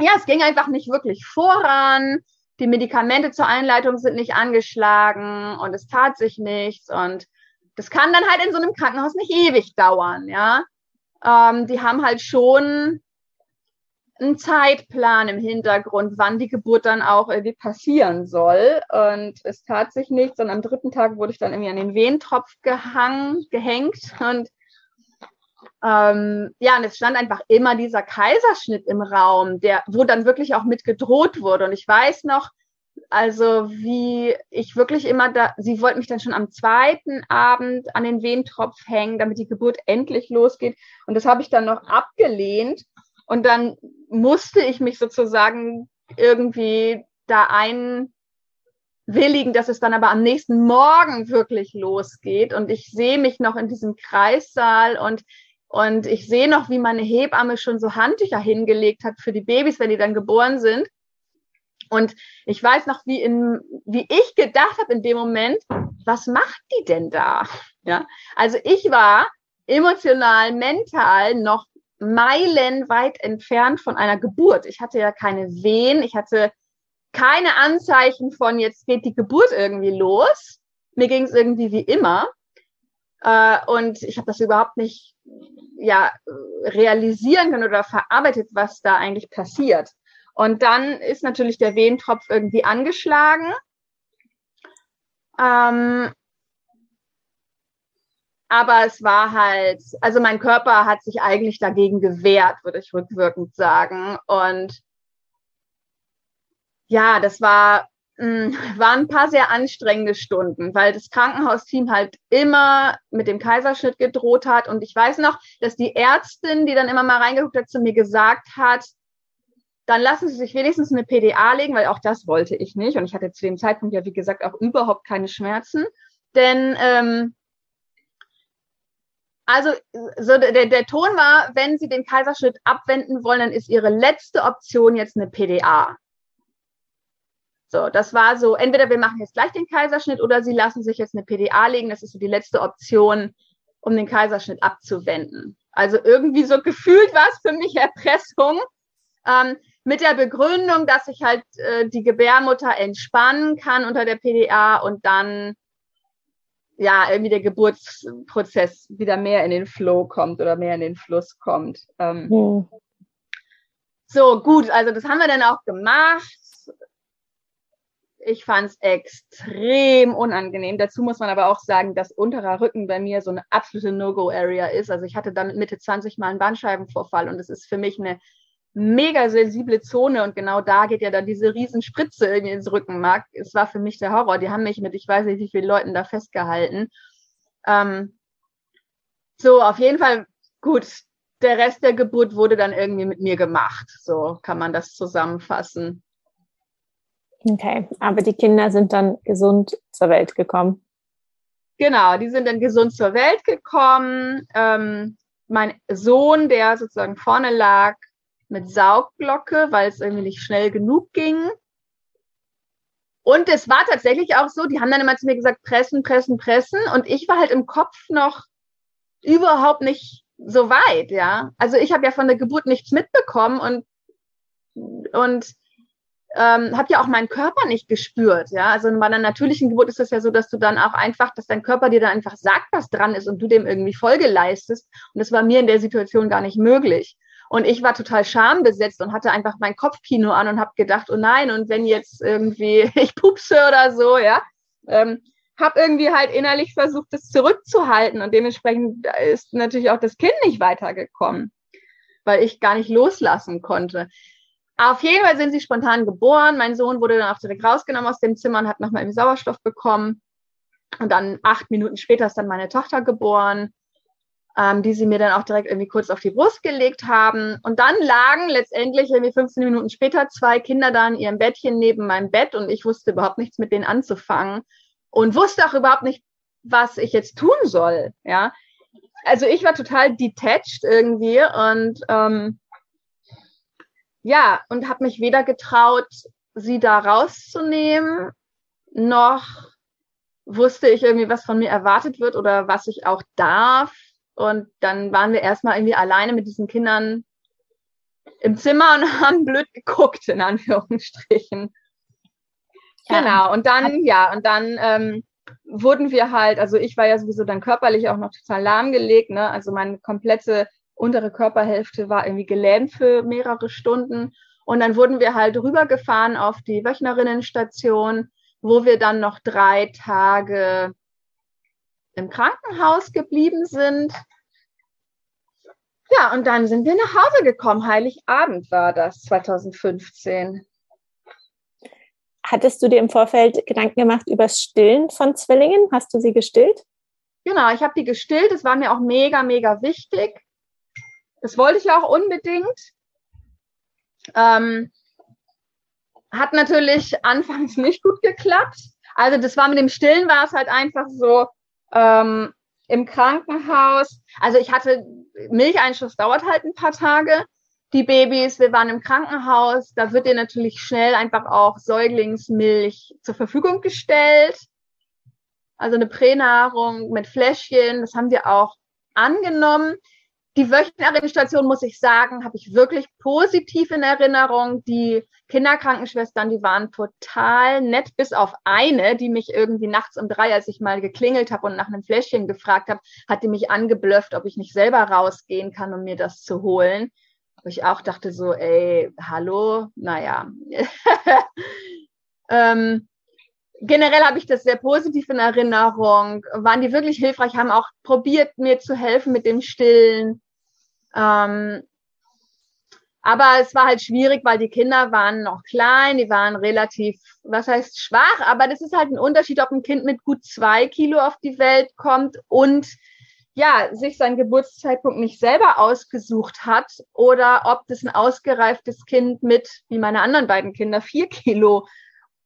ja, es ging einfach nicht wirklich voran. Die Medikamente zur Einleitung sind nicht angeschlagen und es tat sich nichts und das kann dann halt in so einem Krankenhaus nicht ewig dauern, ja. Ähm, die haben halt schon einen Zeitplan im Hintergrund, wann die Geburt dann auch irgendwie passieren soll. Und es tat sich nichts. Und am dritten Tag wurde ich dann irgendwie an den Wehentropf gehangen, gehängt und ähm, ja, und es stand einfach immer dieser Kaiserschnitt im Raum, der, wo dann wirklich auch mit gedroht wurde. Und ich weiß noch, also wie ich wirklich immer da, sie wollte mich dann schon am zweiten Abend an den Wehentropf hängen, damit die Geburt endlich losgeht. Und das habe ich dann noch abgelehnt. Und dann musste ich mich sozusagen irgendwie da einwilligen, dass es dann aber am nächsten Morgen wirklich losgeht. Und ich sehe mich noch in diesem Kreissaal und und ich sehe noch, wie meine Hebamme schon so Handtücher hingelegt hat für die Babys, wenn die dann geboren sind. Und ich weiß noch, wie, in, wie ich gedacht habe in dem Moment, was macht die denn da? Ja, also ich war emotional, mental noch meilenweit entfernt von einer Geburt. Ich hatte ja keine Wehen, ich hatte keine Anzeichen von, jetzt geht die Geburt irgendwie los. Mir ging es irgendwie wie immer. Äh, und ich habe das überhaupt nicht ja, realisieren können oder verarbeitet, was da eigentlich passiert. Und dann ist natürlich der Wehentropf irgendwie angeschlagen. Ähm, aber es war halt, also mein Körper hat sich eigentlich dagegen gewehrt, würde ich rückwirkend sagen. Und ja, das war, waren ein paar sehr anstrengende Stunden, weil das Krankenhausteam halt immer mit dem Kaiserschnitt gedroht hat. Und ich weiß noch, dass die Ärztin, die dann immer mal reingeguckt hat, zu mir gesagt hat, dann lassen Sie sich wenigstens eine PDA legen, weil auch das wollte ich nicht. Und ich hatte zu dem Zeitpunkt ja, wie gesagt, auch überhaupt keine Schmerzen. Denn ähm, also so der, der Ton war, wenn Sie den Kaiserschnitt abwenden wollen, dann ist Ihre letzte Option jetzt eine PDA. So, das war so, entweder wir machen jetzt gleich den Kaiserschnitt oder Sie lassen sich jetzt eine PDA legen. Das ist so die letzte Option, um den Kaiserschnitt abzuwenden. Also irgendwie so gefühlt war es für mich Erpressung. Ähm, mit der Begründung, dass ich halt äh, die Gebärmutter entspannen kann unter der PDA und dann ja irgendwie der Geburtsprozess wieder mehr in den Flow kommt oder mehr in den Fluss kommt. Ähm, mhm. So, gut, also das haben wir dann auch gemacht. Ich fand es extrem unangenehm. Dazu muss man aber auch sagen, dass unterer Rücken bei mir so eine absolute No-Go-Area ist. Also ich hatte damit Mitte 20 mal einen Bandscheibenvorfall und es ist für mich eine mega sensible Zone und genau da geht ja dann diese Riesenspritze irgendwie ins Rückenmark. Es war für mich der Horror. Die haben mich mit, ich weiß nicht, wie vielen Leuten da festgehalten. Ähm, so, auf jeden Fall gut. Der Rest der Geburt wurde dann irgendwie mit mir gemacht. So kann man das zusammenfassen. Okay, aber die Kinder sind dann gesund zur Welt gekommen. Genau, die sind dann gesund zur Welt gekommen. Ähm, mein Sohn, der sozusagen vorne lag, mit Saugglocke, weil es irgendwie nicht schnell genug ging. Und es war tatsächlich auch so, die haben dann immer zu mir gesagt, pressen, pressen, pressen. Und ich war halt im Kopf noch überhaupt nicht so weit, ja. Also ich habe ja von der Geburt nichts mitbekommen und, und ähm, habe ja auch meinen Körper nicht gespürt, ja. Also bei einer natürlichen Geburt ist es ja so, dass du dann auch einfach, dass dein Körper dir dann einfach sagt, was dran ist und du dem irgendwie Folge leistest. Und das war mir in der Situation gar nicht möglich. Und ich war total schambesetzt und hatte einfach mein Kopfkino an und habe gedacht, oh nein, und wenn jetzt irgendwie (laughs) ich pupse oder so, ja. Ähm, habe irgendwie halt innerlich versucht, das zurückzuhalten und dementsprechend ist natürlich auch das Kind nicht weitergekommen, weil ich gar nicht loslassen konnte. Auf jeden Fall sind sie spontan geboren. Mein Sohn wurde dann auch direkt rausgenommen aus dem Zimmer und hat nochmal Sauerstoff bekommen. Und dann acht Minuten später ist dann meine Tochter geboren ähm, die sie mir dann auch direkt irgendwie kurz auf die Brust gelegt haben. Und dann lagen letztendlich irgendwie 15 Minuten später zwei Kinder da in ihrem Bettchen neben meinem Bett und ich wusste überhaupt nichts mit denen anzufangen und wusste auch überhaupt nicht, was ich jetzt tun soll. Ja, also ich war total detached irgendwie und ähm, ja, und habe mich weder getraut, sie da rauszunehmen, noch wusste ich irgendwie, was von mir erwartet wird oder was ich auch darf. Und dann waren wir erstmal irgendwie alleine mit diesen Kindern im Zimmer und (laughs) haben blöd geguckt, in Anführungsstrichen. Ja. Genau, und dann, ja, und dann ähm, wurden wir halt, also ich war ja sowieso dann körperlich auch noch total lahmgelegt, ne? Also meine komplette untere Körperhälfte war irgendwie gelähmt für mehrere Stunden. Und dann wurden wir halt rübergefahren auf die Wöchnerinnenstation, wo wir dann noch drei Tage im Krankenhaus geblieben sind. Ja, und dann sind wir nach Hause gekommen. Heiligabend war das 2015. Hattest du dir im Vorfeld Gedanken gemacht über das Stillen von Zwillingen? Hast du sie gestillt? Genau, ich habe die gestillt. Das war mir auch mega, mega wichtig. Das wollte ich auch unbedingt. Ähm, hat natürlich (laughs) anfangs nicht gut geklappt. Also das war mit dem Stillen war es halt einfach so, ähm, im Krankenhaus. Also ich hatte Milcheinschuss dauert halt ein paar Tage. Die Babys, wir waren im Krankenhaus, da wird dir natürlich schnell einfach auch Säuglingsmilch zur Verfügung gestellt. Also eine Pränahrung mit Fläschchen, das haben wir auch angenommen. Die Wöchnerinnenstation, muss ich sagen, habe ich wirklich positiv in Erinnerung. Die Kinderkrankenschwestern, die waren total nett, bis auf eine, die mich irgendwie nachts um drei, als ich mal geklingelt habe und nach einem Fläschchen gefragt habe, hat die mich angeblöfft, ob ich nicht selber rausgehen kann, um mir das zu holen. Wo ich auch dachte so, ey, hallo, naja. (laughs) ähm, generell habe ich das sehr positiv in Erinnerung. Waren die wirklich hilfreich, haben auch probiert, mir zu helfen mit dem Stillen. Ähm, aber es war halt schwierig, weil die Kinder waren noch klein, die waren relativ, was heißt schwach, aber das ist halt ein Unterschied, ob ein Kind mit gut zwei Kilo auf die Welt kommt und ja, sich seinen Geburtszeitpunkt nicht selber ausgesucht hat oder ob das ein ausgereiftes Kind mit, wie meine anderen beiden Kinder, vier Kilo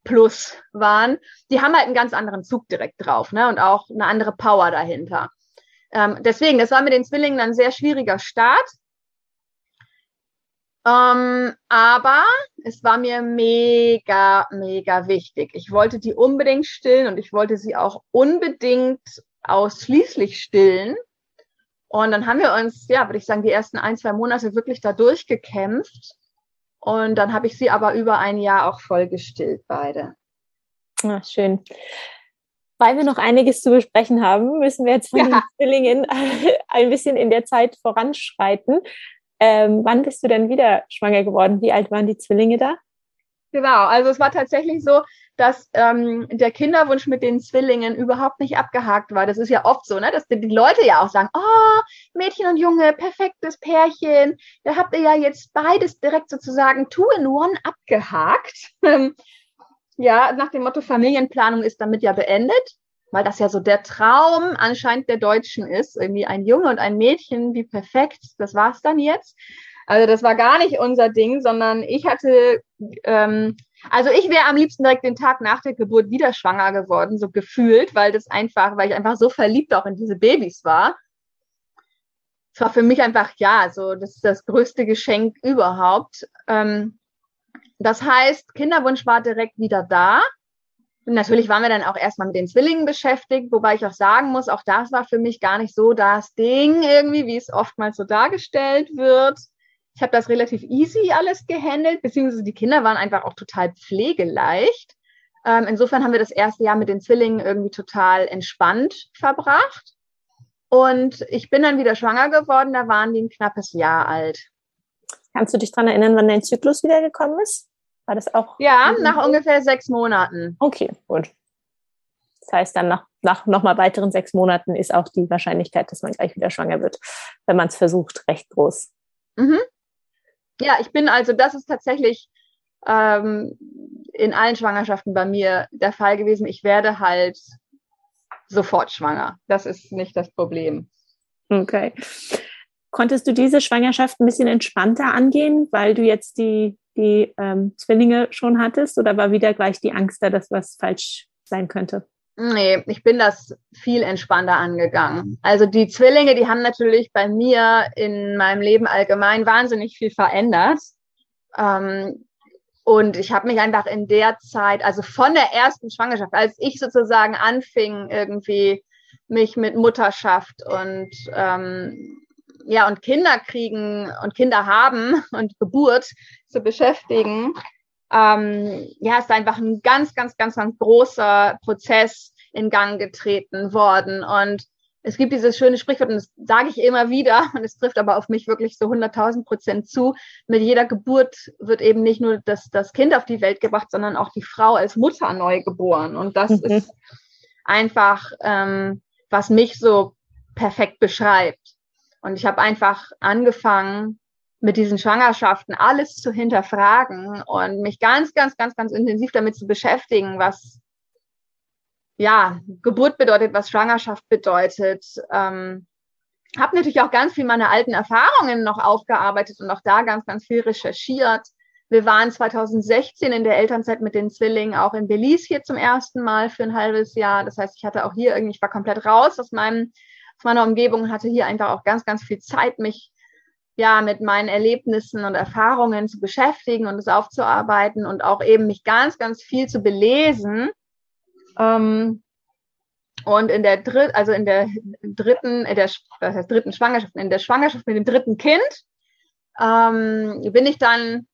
plus waren. Die haben halt einen ganz anderen Zug direkt drauf, ne? Und auch eine andere Power dahinter. Ähm, deswegen, das war mit den Zwillingen ein sehr schwieriger Start. Ähm, aber es war mir mega, mega wichtig. Ich wollte die unbedingt stillen und ich wollte sie auch unbedingt ausschließlich stillen. Und dann haben wir uns, ja, würde ich sagen, die ersten ein, zwei Monate wirklich da durchgekämpft. Und dann habe ich sie aber über ein Jahr auch voll gestillt, beide. Ah, schön. Weil wir noch einiges zu besprechen haben, müssen wir jetzt von ja. den Zwillingen (laughs) ein bisschen in der Zeit voranschreiten. Ähm, wann bist du denn wieder schwanger geworden? Wie alt waren die Zwillinge da? Genau, also es war tatsächlich so, dass ähm, der Kinderwunsch mit den Zwillingen überhaupt nicht abgehakt war. Das ist ja oft so, ne? dass die, Leute ja auch sagen, oh, Mädchen und Junge, perfektes Pärchen, da habt ihr ja jetzt beides direkt sozusagen two in one abgehakt. (laughs) ja, nach dem Motto Familienplanung ist damit ja beendet weil das ja so der Traum anscheinend der Deutschen ist, irgendwie ein Junge und ein Mädchen, wie perfekt, das war's dann jetzt. Also das war gar nicht unser Ding, sondern ich hatte, ähm, also ich wäre am liebsten direkt den Tag nach der Geburt wieder schwanger geworden, so gefühlt, weil das einfach, weil ich einfach so verliebt auch in diese Babys war. Es war für mich einfach, ja, so das ist das größte Geschenk überhaupt. Ähm, das heißt, Kinderwunsch war direkt wieder da. Und natürlich waren wir dann auch erstmal mit den Zwillingen beschäftigt, wobei ich auch sagen muss, auch das war für mich gar nicht so das Ding irgendwie, wie es oftmals so dargestellt wird. Ich habe das relativ easy alles gehandelt, beziehungsweise die Kinder waren einfach auch total pflegeleicht. Ähm, insofern haben wir das erste Jahr mit den Zwillingen irgendwie total entspannt verbracht. Und ich bin dann wieder schwanger geworden, da waren die ein knappes Jahr alt. Kannst du dich daran erinnern, wann dein Zyklus wiedergekommen ist? War das auch? Ja, nach ungefähr sechs Monaten. Okay, gut. Das heißt, dann nach, nach nochmal weiteren sechs Monaten ist auch die Wahrscheinlichkeit, dass man gleich wieder schwanger wird, wenn man es versucht, recht groß. Mhm. Ja, ich bin also, das ist tatsächlich ähm, in allen Schwangerschaften bei mir der Fall gewesen. Ich werde halt sofort schwanger. Das ist nicht das Problem. Okay. Konntest du diese Schwangerschaft ein bisschen entspannter angehen, weil du jetzt die die ähm, Zwillinge schon hattest oder war wieder gleich die Angst da, dass was falsch sein könnte? Nee, ich bin das viel entspannter angegangen. Also die Zwillinge, die haben natürlich bei mir in meinem Leben allgemein wahnsinnig viel verändert. Ähm, und ich habe mich einfach in der Zeit, also von der ersten Schwangerschaft, als ich sozusagen anfing, irgendwie mich mit Mutterschaft und ähm, ja, und Kinder kriegen und Kinder haben (laughs) und Geburt zu beschäftigen, ähm, ja, ist einfach ein ganz, ganz, ganz, ganz großer Prozess in Gang getreten worden. Und es gibt dieses schöne Sprichwort, und das sage ich immer wieder, (laughs) und es trifft aber auf mich wirklich so 100.000 Prozent zu. Mit jeder Geburt wird eben nicht nur das, das Kind auf die Welt gebracht, sondern auch die Frau als Mutter neu geboren. Und das mhm. ist einfach, ähm, was mich so perfekt beschreibt. Und ich habe einfach angefangen, mit diesen Schwangerschaften alles zu hinterfragen und mich ganz, ganz, ganz, ganz intensiv damit zu beschäftigen, was ja Geburt bedeutet, was Schwangerschaft bedeutet. Ähm, habe natürlich auch ganz viel meine alten Erfahrungen noch aufgearbeitet und auch da ganz, ganz viel recherchiert. Wir waren 2016 in der Elternzeit mit den Zwillingen auch in Belize hier zum ersten Mal für ein halbes Jahr. Das heißt, ich hatte auch hier irgendwie, ich war komplett raus aus meinem aus meiner Umgebung hatte hier einfach auch ganz, ganz viel Zeit, mich ja mit meinen Erlebnissen und Erfahrungen zu beschäftigen und es aufzuarbeiten und auch eben mich ganz, ganz viel zu belesen. Ähm, und in der dritten, also in der dritten, in der was heißt dritten Schwangerschaft, in der Schwangerschaft mit dem dritten Kind, ähm, bin ich dann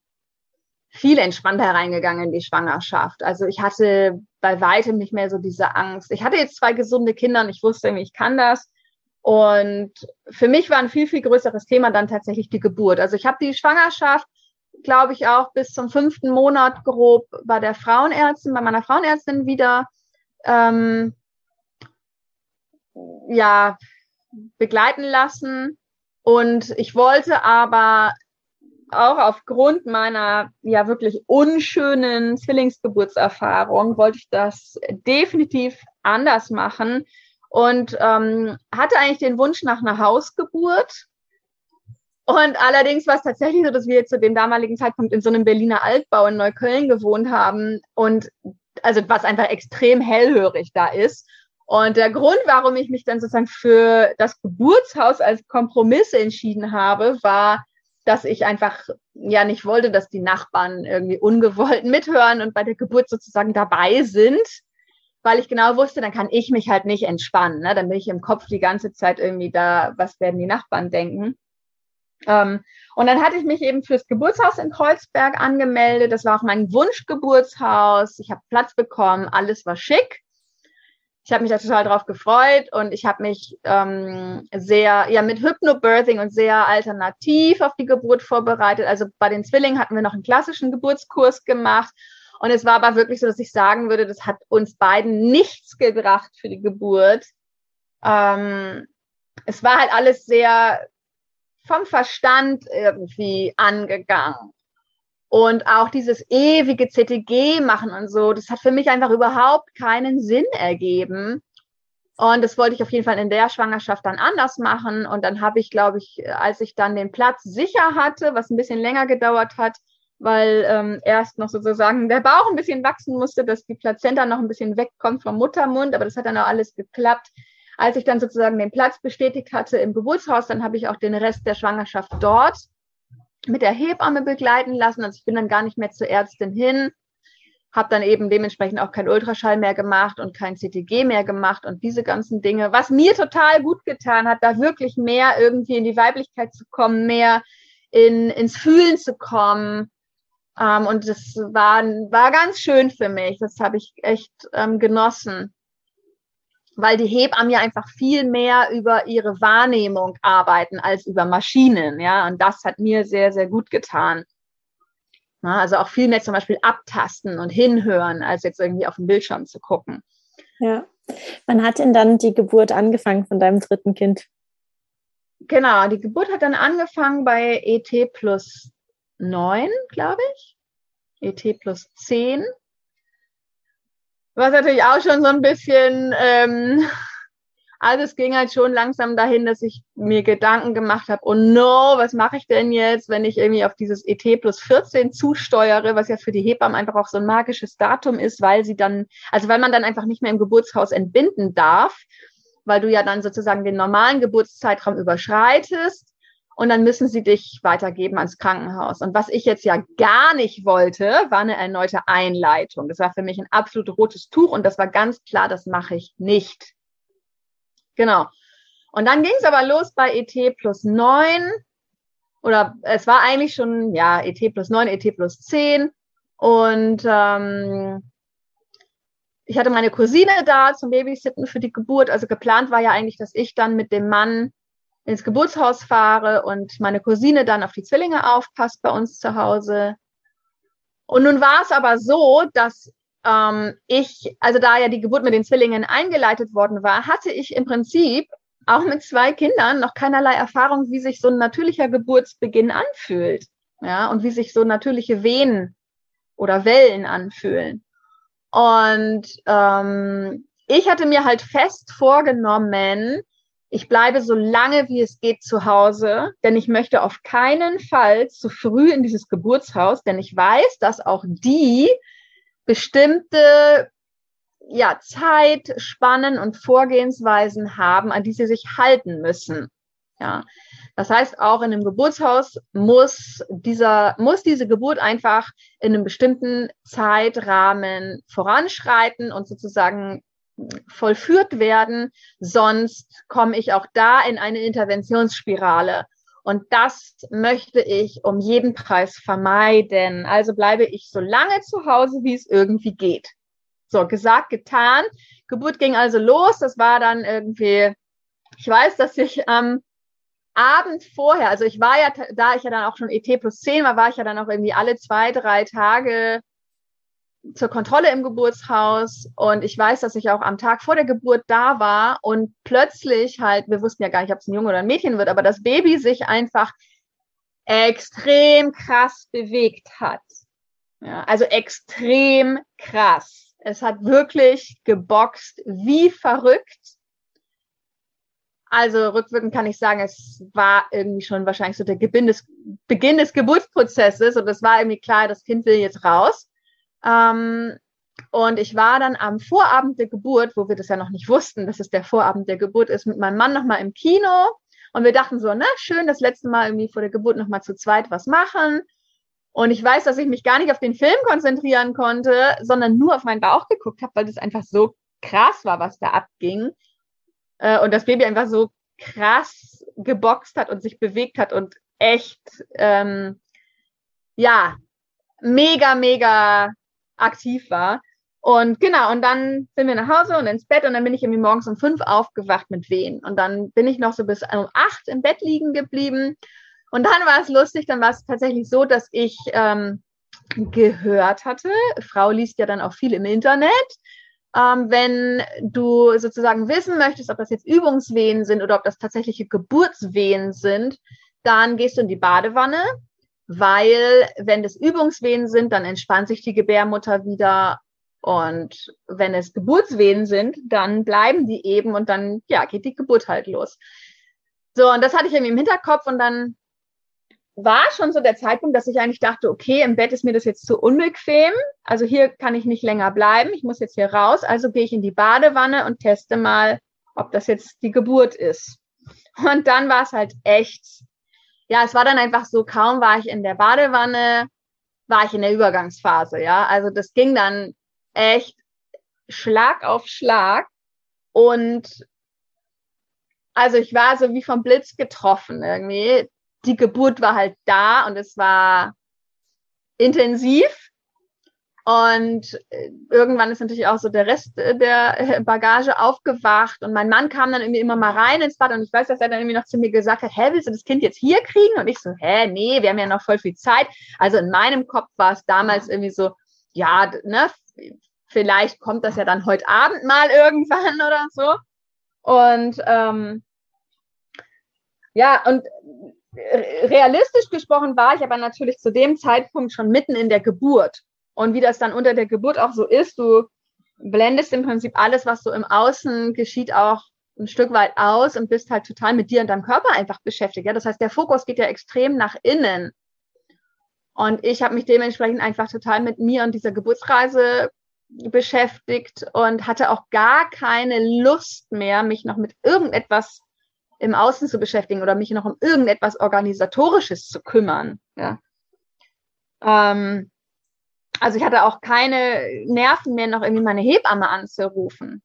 viel entspannter reingegangen in die Schwangerschaft. Also ich hatte bei weitem nicht mehr so diese Angst. Ich hatte jetzt zwei gesunde Kinder und ich wusste, ich kann das. Und für mich war ein viel, viel größeres Thema dann tatsächlich die Geburt. Also ich habe die Schwangerschaft glaube ich, auch bis zum fünften Monat grob bei der Frauenärztin, bei meiner Frauenärztin wieder ähm, ja, begleiten lassen. Und ich wollte aber auch aufgrund meiner ja wirklich unschönen Zwillingsgeburtserfahrung, wollte ich das definitiv anders machen und ähm, hatte eigentlich den Wunsch nach einer Hausgeburt. Und allerdings war es tatsächlich so, dass wir zu dem damaligen Zeitpunkt in so einem Berliner Altbau in Neukölln gewohnt haben und also was einfach extrem hellhörig da ist. Und der Grund, warum ich mich dann sozusagen für das Geburtshaus als Kompromiss entschieden habe, war, dass ich einfach ja nicht wollte, dass die Nachbarn irgendwie ungewollt mithören und bei der Geburt sozusagen dabei sind, weil ich genau wusste, dann kann ich mich halt nicht entspannen. Ne? Dann bin ich im Kopf die ganze Zeit irgendwie da, was werden die Nachbarn denken. Ähm, und dann hatte ich mich eben fürs Geburtshaus in Kreuzberg angemeldet. Das war auch mein Wunschgeburtshaus. Ich habe Platz bekommen, alles war schick ich habe mich da total drauf gefreut und ich habe mich ähm, sehr, ja, mit Hypnobirthing und sehr alternativ auf die Geburt vorbereitet. Also bei den Zwillingen hatten wir noch einen klassischen Geburtskurs gemacht. Und es war aber wirklich so, dass ich sagen würde, das hat uns beiden nichts gebracht für die Geburt. Ähm, es war halt alles sehr vom Verstand irgendwie angegangen. Und auch dieses ewige CTG machen und so, das hat für mich einfach überhaupt keinen Sinn ergeben. Und das wollte ich auf jeden Fall in der Schwangerschaft dann anders machen. Und dann habe ich, glaube ich, als ich dann den Platz sicher hatte, was ein bisschen länger gedauert hat, weil ähm, erst noch sozusagen der Bauch ein bisschen wachsen musste, dass die Plazenta noch ein bisschen wegkommt vom Muttermund, aber das hat dann auch alles geklappt. Als ich dann sozusagen den Platz bestätigt hatte im Geburtshaus, dann habe ich auch den Rest der Schwangerschaft dort mit der Hebamme begleiten lassen. Also ich bin dann gar nicht mehr zur Ärztin hin, habe dann eben dementsprechend auch kein Ultraschall mehr gemacht und kein CTG mehr gemacht und diese ganzen Dinge, was mir total gut getan hat, da wirklich mehr irgendwie in die Weiblichkeit zu kommen, mehr in, ins Fühlen zu kommen. Ähm, und das war, war ganz schön für mich. Das habe ich echt ähm, genossen weil die Hebammen ja einfach viel mehr über ihre Wahrnehmung arbeiten als über Maschinen, ja, und das hat mir sehr, sehr gut getan. Ja, also auch viel mehr zum Beispiel abtasten und hinhören, als jetzt irgendwie auf den Bildschirm zu gucken. Ja. Wann hat denn dann die Geburt angefangen von deinem dritten Kind? Genau, die Geburt hat dann angefangen bei ET plus 9, glaube ich. ET plus 10. Was natürlich auch schon so ein bisschen, ähm, (laughs) also es ging halt schon langsam dahin, dass ich mir Gedanken gemacht habe, oh no, was mache ich denn jetzt, wenn ich irgendwie auf dieses ET plus 14 zusteuere, was ja für die Hebammen einfach auch so ein magisches Datum ist, weil sie dann, also weil man dann einfach nicht mehr im Geburtshaus entbinden darf, weil du ja dann sozusagen den normalen Geburtszeitraum überschreitest und dann müssen sie dich weitergeben ans Krankenhaus. Und was ich jetzt ja gar nicht wollte, war eine erneute Einleitung. Das war für mich ein absolut rotes Tuch und das war ganz klar, das mache ich nicht. Genau. Und dann ging es aber los bei ET plus neun oder es war eigentlich schon, ja, ET plus neun, ET plus zehn und ähm, ich hatte meine Cousine da zum Babysitten für die Geburt. Also geplant war ja eigentlich, dass ich dann mit dem Mann ins Geburtshaus fahre und meine Cousine dann auf die Zwillinge aufpasst bei uns zu Hause. Und nun war es aber so, dass ähm, ich, also da ja die Geburt mit den Zwillingen eingeleitet worden war, hatte ich im Prinzip auch mit zwei Kindern noch keinerlei Erfahrung, wie sich so ein natürlicher Geburtsbeginn anfühlt. Ja, und wie sich so natürliche Wehen oder Wellen anfühlen. Und ähm, ich hatte mir halt fest vorgenommen, ich bleibe so lange wie es geht zu Hause, denn ich möchte auf keinen Fall zu früh in dieses Geburtshaus, denn ich weiß, dass auch die bestimmte ja, Zeitspannen und Vorgehensweisen haben, an die sie sich halten müssen. Ja. Das heißt, auch in einem Geburtshaus muss dieser, muss diese Geburt einfach in einem bestimmten Zeitrahmen voranschreiten und sozusagen vollführt werden, sonst komme ich auch da in eine Interventionsspirale. Und das möchte ich um jeden Preis vermeiden. Also bleibe ich so lange zu Hause, wie es irgendwie geht. So, gesagt, getan. Geburt ging also los. Das war dann irgendwie, ich weiß, dass ich am Abend vorher, also ich war ja, da ich ja dann auch schon ET plus 10 war, war ich ja dann auch irgendwie alle zwei, drei Tage zur Kontrolle im Geburtshaus und ich weiß, dass ich auch am Tag vor der Geburt da war und plötzlich halt, wir wussten ja gar nicht, ob es ein Junge oder ein Mädchen wird, aber das Baby sich einfach extrem krass bewegt hat. Ja, also extrem krass. Es hat wirklich geboxt wie verrückt. Also rückwirkend kann ich sagen, es war irgendwie schon wahrscheinlich so der Beginn des, Beginn des Geburtsprozesses und es war irgendwie klar, das Kind will jetzt raus. Ähm, und ich war dann am Vorabend der Geburt, wo wir das ja noch nicht wussten, dass es der Vorabend der Geburt ist, mit meinem Mann nochmal im Kino. Und wir dachten so, na schön, das letzte Mal irgendwie vor der Geburt nochmal zu zweit was machen. Und ich weiß, dass ich mich gar nicht auf den Film konzentrieren konnte, sondern nur auf meinen Bauch geguckt habe, weil das einfach so krass war, was da abging. Äh, und das Baby einfach so krass geboxt hat und sich bewegt hat und echt, ähm, ja, mega, mega aktiv war. Und genau, und dann sind wir nach Hause und ins Bett und dann bin ich irgendwie morgens um fünf aufgewacht mit Wehen. Und dann bin ich noch so bis um acht im Bett liegen geblieben. Und dann war es lustig, dann war es tatsächlich so, dass ich ähm, gehört hatte, Frau liest ja dann auch viel im Internet, ähm, wenn du sozusagen wissen möchtest, ob das jetzt Übungswehen sind oder ob das tatsächliche Geburtswehen sind, dann gehst du in die Badewanne, weil wenn das Übungswehen sind, dann entspannt sich die Gebärmutter wieder und wenn es Geburtswehen sind, dann bleiben die eben und dann ja geht die Geburt halt los. So und das hatte ich irgendwie im Hinterkopf und dann war schon so der Zeitpunkt, dass ich eigentlich dachte, okay, im Bett ist mir das jetzt zu unbequem. Also hier kann ich nicht länger bleiben. Ich muss jetzt hier raus. Also gehe ich in die Badewanne und teste mal, ob das jetzt die Geburt ist. Und dann war es halt echt, ja, es war dann einfach so, kaum war ich in der Badewanne, war ich in der Übergangsphase, ja. Also das ging dann echt Schlag auf Schlag. Und also ich war so wie vom Blitz getroffen irgendwie die Geburt war halt da und es war intensiv. Und äh, irgendwann ist natürlich auch so der Rest äh, der Bagage aufgewacht und mein Mann kam dann irgendwie immer mal rein ins Bad und ich weiß, dass er dann irgendwie noch zu mir gesagt hat, hä, willst du das Kind jetzt hier kriegen? Und ich so, hä, nee, wir haben ja noch voll viel Zeit. Also in meinem Kopf war es damals irgendwie so, ja, ne, vielleicht kommt das ja dann heute Abend mal irgendwann oder so. Und ähm, ja, und realistisch gesprochen war ich aber natürlich zu dem Zeitpunkt schon mitten in der Geburt. Und wie das dann unter der Geburt auch so ist, du blendest im Prinzip alles, was so im Außen geschieht, auch ein Stück weit aus und bist halt total mit dir und deinem Körper einfach beschäftigt. Ja? Das heißt, der Fokus geht ja extrem nach innen. Und ich habe mich dementsprechend einfach total mit mir und dieser Geburtsreise beschäftigt und hatte auch gar keine Lust mehr, mich noch mit irgendetwas im Außen zu beschäftigen oder mich noch um irgendetwas Organisatorisches zu kümmern. Ja. Ähm, also ich hatte auch keine Nerven mehr, noch irgendwie meine Hebamme anzurufen.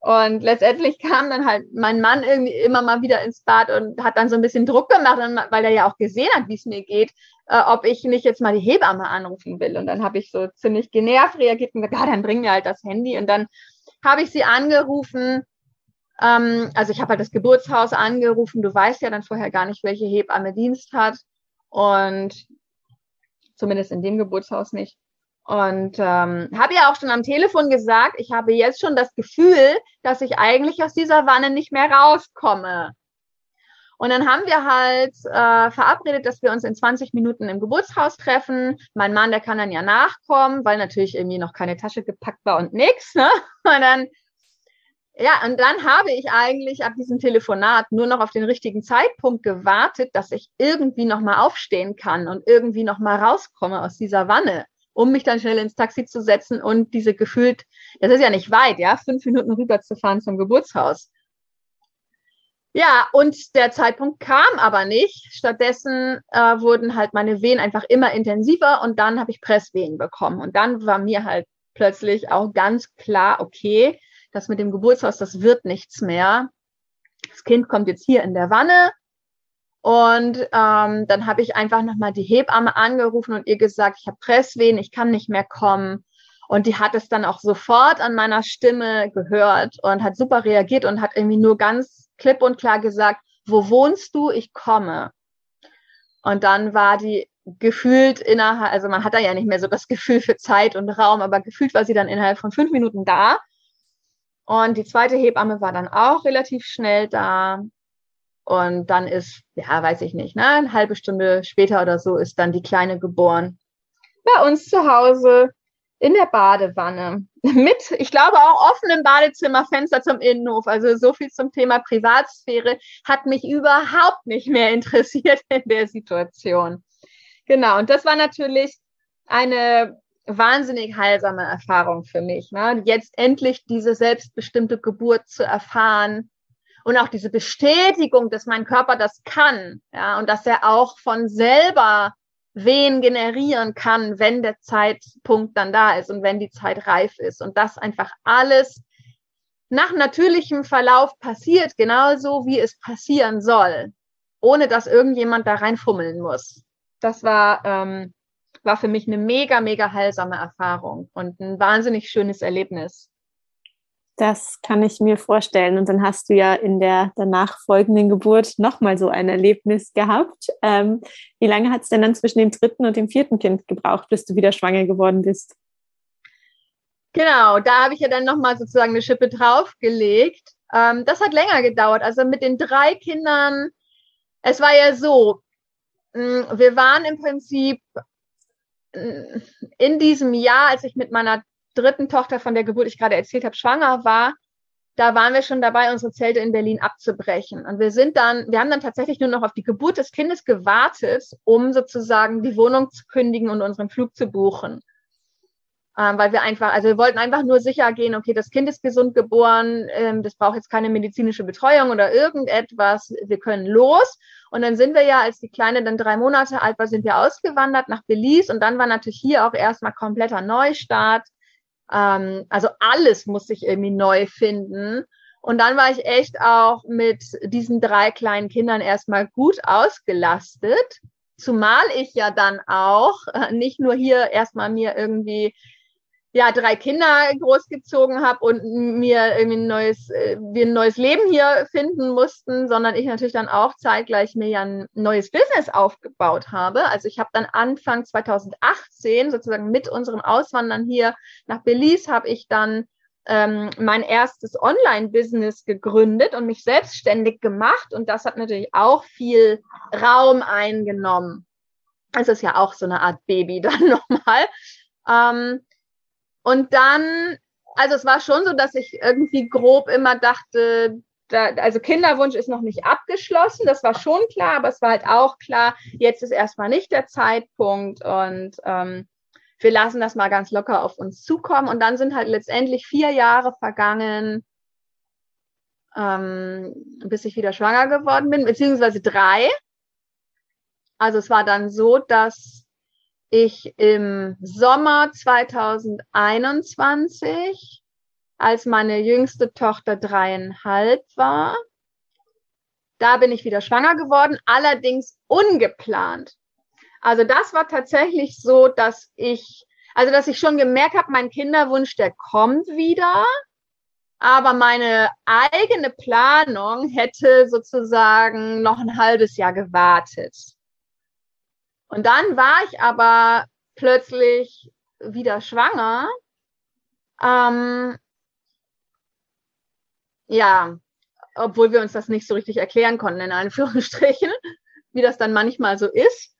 Und letztendlich kam dann halt mein Mann irgendwie immer mal wieder ins Bad und hat dann so ein bisschen Druck gemacht, weil er ja auch gesehen hat, wie es mir geht, äh, ob ich nicht jetzt mal die Hebamme anrufen will. Und dann habe ich so ziemlich genervt reagiert und gesagt, ja, dann bring mir halt das Handy. Und dann habe ich sie angerufen ähm, also ich habe halt das Geburtshaus angerufen. Du weißt ja dann vorher gar nicht, welche Hebamme Dienst hat. Und zumindest in dem Geburtshaus nicht. Und ähm, habe ja auch schon am Telefon gesagt, ich habe jetzt schon das Gefühl, dass ich eigentlich aus dieser Wanne nicht mehr rauskomme. Und dann haben wir halt äh, verabredet, dass wir uns in 20 Minuten im Geburtshaus treffen. Mein Mann, der kann dann ja nachkommen, weil natürlich irgendwie noch keine Tasche gepackt war und nix. Ne? (laughs) Und dann ja, und dann habe ich eigentlich ab diesem Telefonat nur noch auf den richtigen Zeitpunkt gewartet, dass ich irgendwie nochmal aufstehen kann und irgendwie nochmal rauskomme aus dieser Wanne, um mich dann schnell ins Taxi zu setzen und diese gefühlt, das ist ja nicht weit, ja, fünf Minuten rüberzufahren zum Geburtshaus. Ja, und der Zeitpunkt kam aber nicht. Stattdessen äh, wurden halt meine Wehen einfach immer intensiver und dann habe ich Presswehen bekommen. Und dann war mir halt plötzlich auch ganz klar, okay, das mit dem Geburtshaus, das wird nichts mehr. Das Kind kommt jetzt hier in der Wanne. Und ähm, dann habe ich einfach nochmal die Hebamme angerufen und ihr gesagt, ich habe Presswehen, ich kann nicht mehr kommen. Und die hat es dann auch sofort an meiner Stimme gehört und hat super reagiert und hat irgendwie nur ganz klipp und klar gesagt, wo wohnst du? Ich komme. Und dann war die gefühlt innerhalb, also man hat da ja nicht mehr so das Gefühl für Zeit und Raum, aber gefühlt war sie dann innerhalb von fünf Minuten da. Und die zweite Hebamme war dann auch relativ schnell da. Und dann ist, ja, weiß ich nicht, ne, eine halbe Stunde später oder so ist dann die Kleine geboren. Bei uns zu Hause in der Badewanne mit, ich glaube auch offenem Badezimmerfenster zum Innenhof. Also so viel zum Thema Privatsphäre hat mich überhaupt nicht mehr interessiert (laughs) in der Situation. Genau. Und das war natürlich eine wahnsinnig heilsame Erfahrung für mich. Ne? Jetzt endlich diese selbstbestimmte Geburt zu erfahren und auch diese Bestätigung, dass mein Körper das kann, ja, und dass er auch von selber Wehen generieren kann, wenn der Zeitpunkt dann da ist und wenn die Zeit reif ist und das einfach alles nach natürlichem Verlauf passiert, genauso wie es passieren soll, ohne dass irgendjemand da reinfummeln muss. Das war ähm, war für mich eine mega, mega heilsame Erfahrung und ein wahnsinnig schönes Erlebnis. Das kann ich mir vorstellen. Und dann hast du ja in der danach folgenden Geburt nochmal so ein Erlebnis gehabt. Ähm, wie lange hat es denn dann zwischen dem dritten und dem vierten Kind gebraucht, bis du wieder schwanger geworden bist? Genau, da habe ich ja dann nochmal sozusagen eine Schippe draufgelegt. Ähm, das hat länger gedauert. Also mit den drei Kindern, es war ja so, mm, wir waren im Prinzip in diesem Jahr, als ich mit meiner dritten Tochter von der Geburt, ich gerade erzählt habe, schwanger war, da waren wir schon dabei, unsere Zelte in Berlin abzubrechen. Und wir sind dann, wir haben dann tatsächlich nur noch auf die Geburt des Kindes gewartet, um sozusagen die Wohnung zu kündigen und unseren Flug zu buchen ähm, weil wir einfach, also wir wollten einfach nur sicher gehen, okay, das Kind ist gesund geboren, ähm, das braucht jetzt keine medizinische Betreuung oder irgendetwas, wir können los. Und dann sind wir ja, als die Kleine dann drei Monate alt war, sind wir ausgewandert nach Belize und dann war natürlich hier auch erstmal kompletter Neustart. Ähm, also alles muss sich irgendwie neu finden. Und dann war ich echt auch mit diesen drei kleinen Kindern erstmal gut ausgelastet. Zumal ich ja dann auch äh, nicht nur hier erstmal mir irgendwie ja drei Kinder großgezogen habe und mir irgendwie ein neues, äh, wir ein neues Leben hier finden mussten, sondern ich natürlich dann auch zeitgleich mir ja ein neues Business aufgebaut habe. Also ich habe dann Anfang 2018 sozusagen mit unserem Auswandern hier nach Belize habe ich dann ähm, mein erstes Online-Business gegründet und mich selbstständig gemacht und das hat natürlich auch viel Raum eingenommen. Es ist ja auch so eine Art Baby (laughs) dann nochmal. Ähm, und dann, also es war schon so, dass ich irgendwie grob immer dachte, da, also Kinderwunsch ist noch nicht abgeschlossen, das war schon klar, aber es war halt auch klar, jetzt ist erstmal nicht der Zeitpunkt und ähm, wir lassen das mal ganz locker auf uns zukommen. Und dann sind halt letztendlich vier Jahre vergangen, ähm, bis ich wieder schwanger geworden bin, beziehungsweise drei. Also es war dann so, dass ich im Sommer 2021, als meine jüngste Tochter dreieinhalb war, da bin ich wieder schwanger geworden, allerdings ungeplant. Also das war tatsächlich so, dass ich, also dass ich schon gemerkt habe, mein Kinderwunsch, der kommt wieder, aber meine eigene Planung hätte sozusagen noch ein halbes Jahr gewartet. Und dann war ich aber plötzlich wieder schwanger. Ähm, ja, obwohl wir uns das nicht so richtig erklären konnten, in Anführungsstrichen, (laughs) wie das dann manchmal so ist.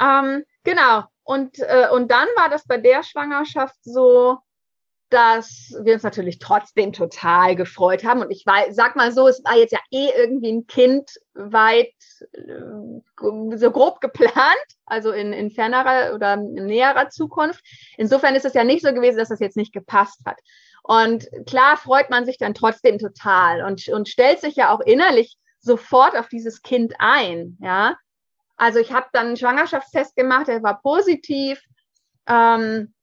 Ähm, genau. Und, äh, und dann war das bei der Schwangerschaft so, dass wir uns natürlich trotzdem total gefreut haben. Und ich war, sag mal so, es war jetzt ja eh irgendwie ein Kind weit äh, so grob geplant, also in, in fernerer oder in näherer Zukunft. Insofern ist es ja nicht so gewesen, dass das jetzt nicht gepasst hat. Und klar freut man sich dann trotzdem total und, und stellt sich ja auch innerlich sofort auf dieses Kind ein. Ja, also ich habe dann einen Schwangerschaftstest gemacht, der war positiv. Ähm,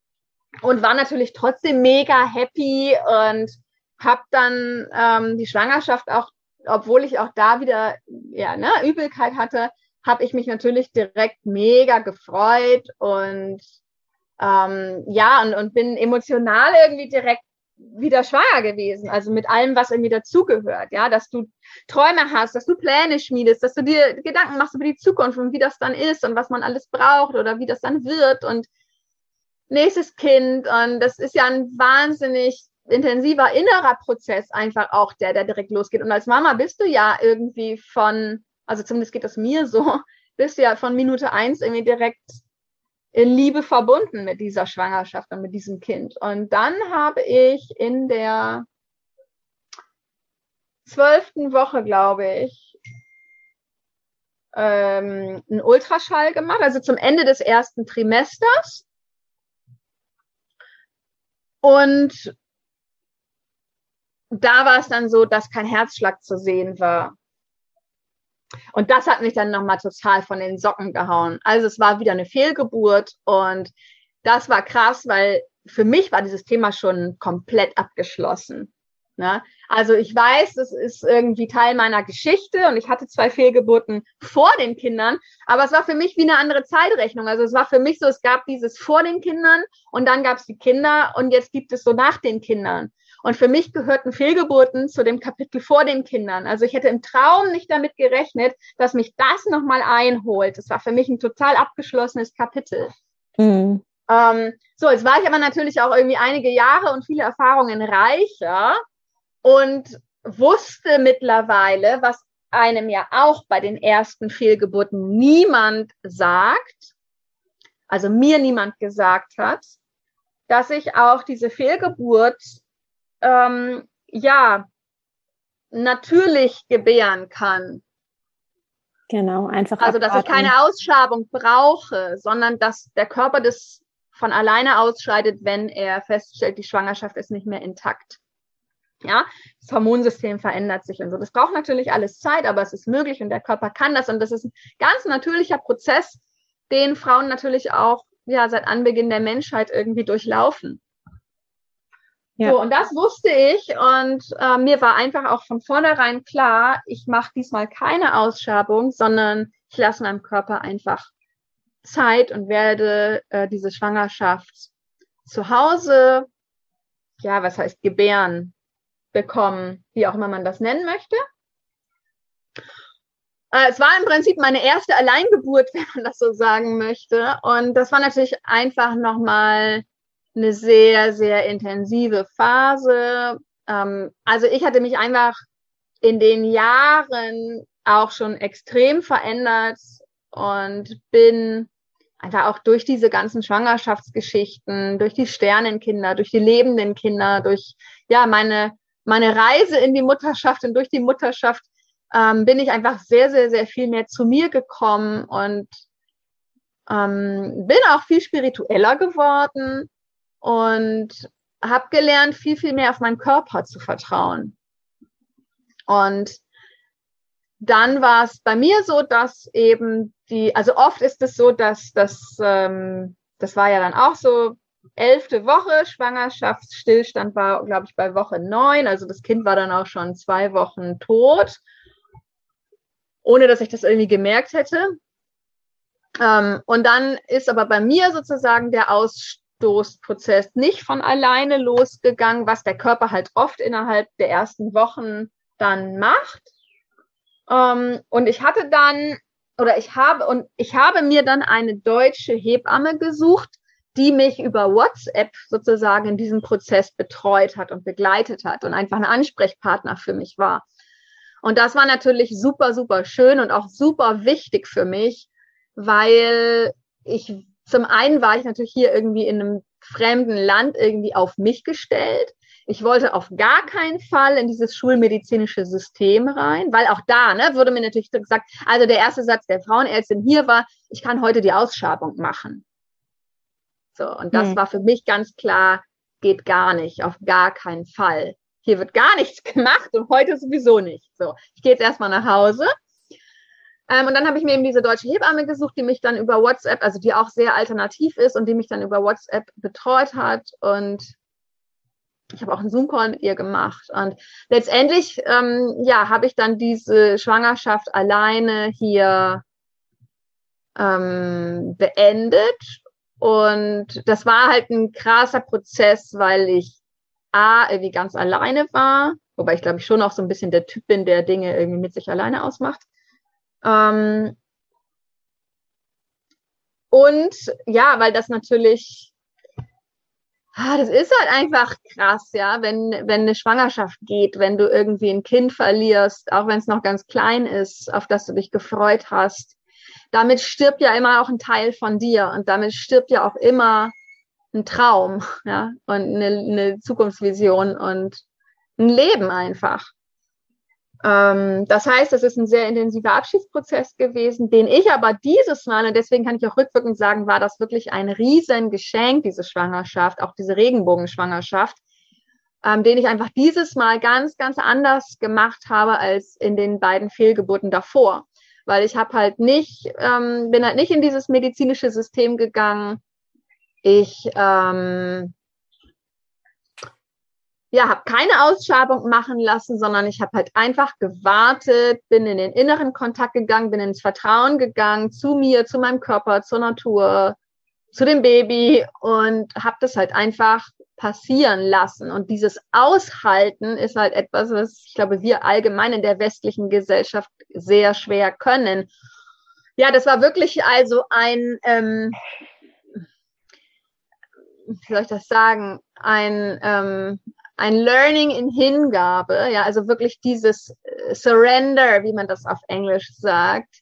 und war natürlich trotzdem mega happy und habe dann ähm, die Schwangerschaft auch, obwohl ich auch da wieder ja ne, Übelkeit hatte, habe ich mich natürlich direkt mega gefreut und ähm, ja und, und bin emotional irgendwie direkt wieder schwanger gewesen. Also mit allem, was irgendwie dazugehört. Ja, dass du Träume hast, dass du Pläne schmiedest, dass du dir Gedanken machst über die Zukunft und wie das dann ist und was man alles braucht oder wie das dann wird und nächstes Kind. Und das ist ja ein wahnsinnig intensiver innerer Prozess einfach auch, der, der direkt losgeht. Und als Mama bist du ja irgendwie von, also zumindest geht das mir so, (laughs) bist du ja von Minute eins irgendwie direkt in Liebe verbunden mit dieser Schwangerschaft und mit diesem Kind. Und dann habe ich in der zwölften Woche, glaube ich, ähm, einen Ultraschall gemacht, also zum Ende des ersten Trimesters. Und da war es dann so, dass kein Herzschlag zu sehen war. Und das hat mich dann nochmal total von den Socken gehauen. Also es war wieder eine Fehlgeburt und das war krass, weil für mich war dieses Thema schon komplett abgeschlossen. Ne? Also ich weiß, das ist irgendwie Teil meiner Geschichte und ich hatte zwei Fehlgeburten vor den Kindern, aber es war für mich wie eine andere Zeitrechnung. Also es war für mich so, es gab dieses vor den Kindern und dann gab es die Kinder und jetzt gibt es so nach den Kindern. Und für mich gehörten Fehlgeburten zu dem Kapitel vor den Kindern. Also ich hätte im Traum nicht damit gerechnet, dass mich das nochmal einholt. Das war für mich ein total abgeschlossenes Kapitel. Mhm. Ähm, so, jetzt war ich aber natürlich auch irgendwie einige Jahre und viele Erfahrungen reicher und wusste mittlerweile, was einem ja auch bei den ersten Fehlgeburten niemand sagt, also mir niemand gesagt hat, dass ich auch diese Fehlgeburt ähm, ja, natürlich gebären kann. Genau, einfach. Also, dass ich keine Ausschabung brauche, sondern dass der Körper das von alleine ausscheidet, wenn er feststellt, die Schwangerschaft ist nicht mehr intakt. Ja, das Hormonsystem verändert sich und so. Das braucht natürlich alles Zeit, aber es ist möglich und der Körper kann das und das ist ein ganz natürlicher Prozess, den Frauen natürlich auch ja seit Anbeginn der Menschheit irgendwie durchlaufen. Ja. So, und das wusste ich und äh, mir war einfach auch von vornherein klar, ich mache diesmal keine Ausschabung, sondern ich lasse meinem Körper einfach Zeit und werde äh, diese Schwangerschaft zu Hause, ja, was heißt gebären, bekommen, wie auch immer man das nennen möchte. Äh, es war im Prinzip meine erste Alleingeburt, (laughs) wenn man das so sagen möchte. Und das war natürlich einfach nochmal eine sehr, sehr intensive Phase. Ähm, also ich hatte mich einfach in den Jahren auch schon extrem verändert und bin einfach auch durch diese ganzen Schwangerschaftsgeschichten, durch die Sternenkinder, durch die lebenden Kinder, durch ja meine meine Reise in die Mutterschaft und durch die Mutterschaft ähm, bin ich einfach sehr sehr sehr viel mehr zu mir gekommen und ähm, bin auch viel spiritueller geworden und habe gelernt, viel, viel mehr auf meinen Körper zu vertrauen. Und dann war es bei mir so, dass eben die, also oft ist es so, dass das, ähm, das war ja dann auch so, elfte Woche, Schwangerschaftsstillstand war, glaube ich, bei Woche neun. Also das Kind war dann auch schon zwei Wochen tot, ohne dass ich das irgendwie gemerkt hätte. Ähm, und dann ist aber bei mir sozusagen der Aus, Abstoßprozess nicht von alleine losgegangen, was der Körper halt oft innerhalb der ersten Wochen dann macht. Ähm, und ich hatte dann, oder ich habe, und ich habe mir dann eine deutsche Hebamme gesucht, die mich über WhatsApp sozusagen in diesem Prozess betreut hat und begleitet hat und einfach ein Ansprechpartner für mich war. Und das war natürlich super, super schön und auch super wichtig für mich, weil ich zum einen war ich natürlich hier irgendwie in einem fremden Land irgendwie auf mich gestellt. Ich wollte auf gar keinen Fall in dieses schulmedizinische System rein, weil auch da ne, wurde mir natürlich gesagt, also der erste Satz der Frauenärztin hier war, ich kann heute die Ausschabung machen. So, und das hm. war für mich ganz klar, geht gar nicht, auf gar keinen Fall. Hier wird gar (laughs) nichts gemacht und heute sowieso nicht. So, ich gehe jetzt erstmal nach Hause ähm, und dann habe ich mir eben diese deutsche Hebamme gesucht, die mich dann über WhatsApp, also die auch sehr alternativ ist und die mich dann über WhatsApp betreut hat. Und ich habe auch einen Zoom-Call mit ihr gemacht. Und letztendlich, ähm, ja, habe ich dann diese Schwangerschaft alleine hier ähm, beendet. Und das war halt ein krasser Prozess, weil ich A, irgendwie ganz alleine war, wobei ich glaube ich schon auch so ein bisschen der Typ bin, der Dinge irgendwie mit sich alleine ausmacht. Ähm, und ja, weil das natürlich Ah, das ist halt einfach krass, ja, wenn, wenn eine Schwangerschaft geht, wenn du irgendwie ein Kind verlierst, auch wenn es noch ganz klein ist, auf das du dich gefreut hast. Damit stirbt ja immer auch ein Teil von dir und damit stirbt ja auch immer ein Traum, ja, und eine, eine Zukunftsvision und ein Leben einfach. Ähm, das heißt, es ist ein sehr intensiver Abschiedsprozess gewesen, den ich aber dieses Mal, und deswegen kann ich auch rückwirkend sagen, war das wirklich ein Riesengeschenk, diese Schwangerschaft, auch diese Regenbogenschwangerschaft, ähm, den ich einfach dieses Mal ganz, ganz anders gemacht habe als in den beiden Fehlgeburten davor. Weil ich habe halt nicht, ähm, bin halt nicht in dieses medizinische System gegangen. Ich ähm, ja, habe keine Ausschabung machen lassen, sondern ich habe halt einfach gewartet, bin in den inneren Kontakt gegangen, bin ins Vertrauen gegangen zu mir, zu meinem Körper, zur Natur, zu dem Baby und habe das halt einfach passieren lassen. Und dieses Aushalten ist halt etwas, was ich glaube, wir allgemein in der westlichen Gesellschaft sehr schwer können. Ja, das war wirklich also ein, ähm, wie soll ich das sagen, ein, ähm, ein Learning in Hingabe, ja, also wirklich dieses äh, Surrender, wie man das auf Englisch sagt,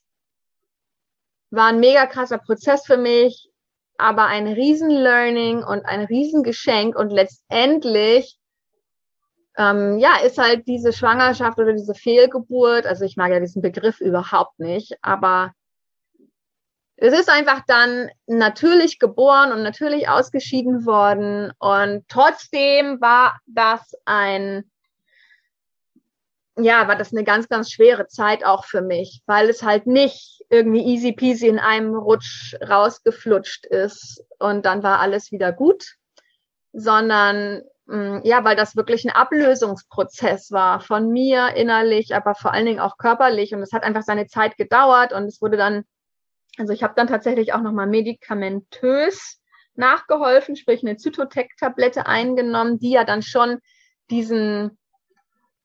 war ein mega krasser Prozess für mich, aber ein riesen Learning und ein riesen Geschenk und letztendlich ähm, ja, ist halt diese Schwangerschaft oder diese Fehlgeburt, also ich mag ja diesen Begriff überhaupt nicht, aber es ist einfach dann natürlich geboren und natürlich ausgeschieden worden. Und trotzdem war das ein, ja, war das eine ganz, ganz schwere Zeit auch für mich, weil es halt nicht irgendwie easy peasy in einem Rutsch rausgeflutscht ist und dann war alles wieder gut, sondern mm, ja, weil das wirklich ein Ablösungsprozess war von mir innerlich, aber vor allen Dingen auch körperlich. Und es hat einfach seine Zeit gedauert und es wurde dann also ich habe dann tatsächlich auch nochmal medikamentös nachgeholfen, sprich eine Zytotec-Tablette eingenommen, die ja dann schon diesen,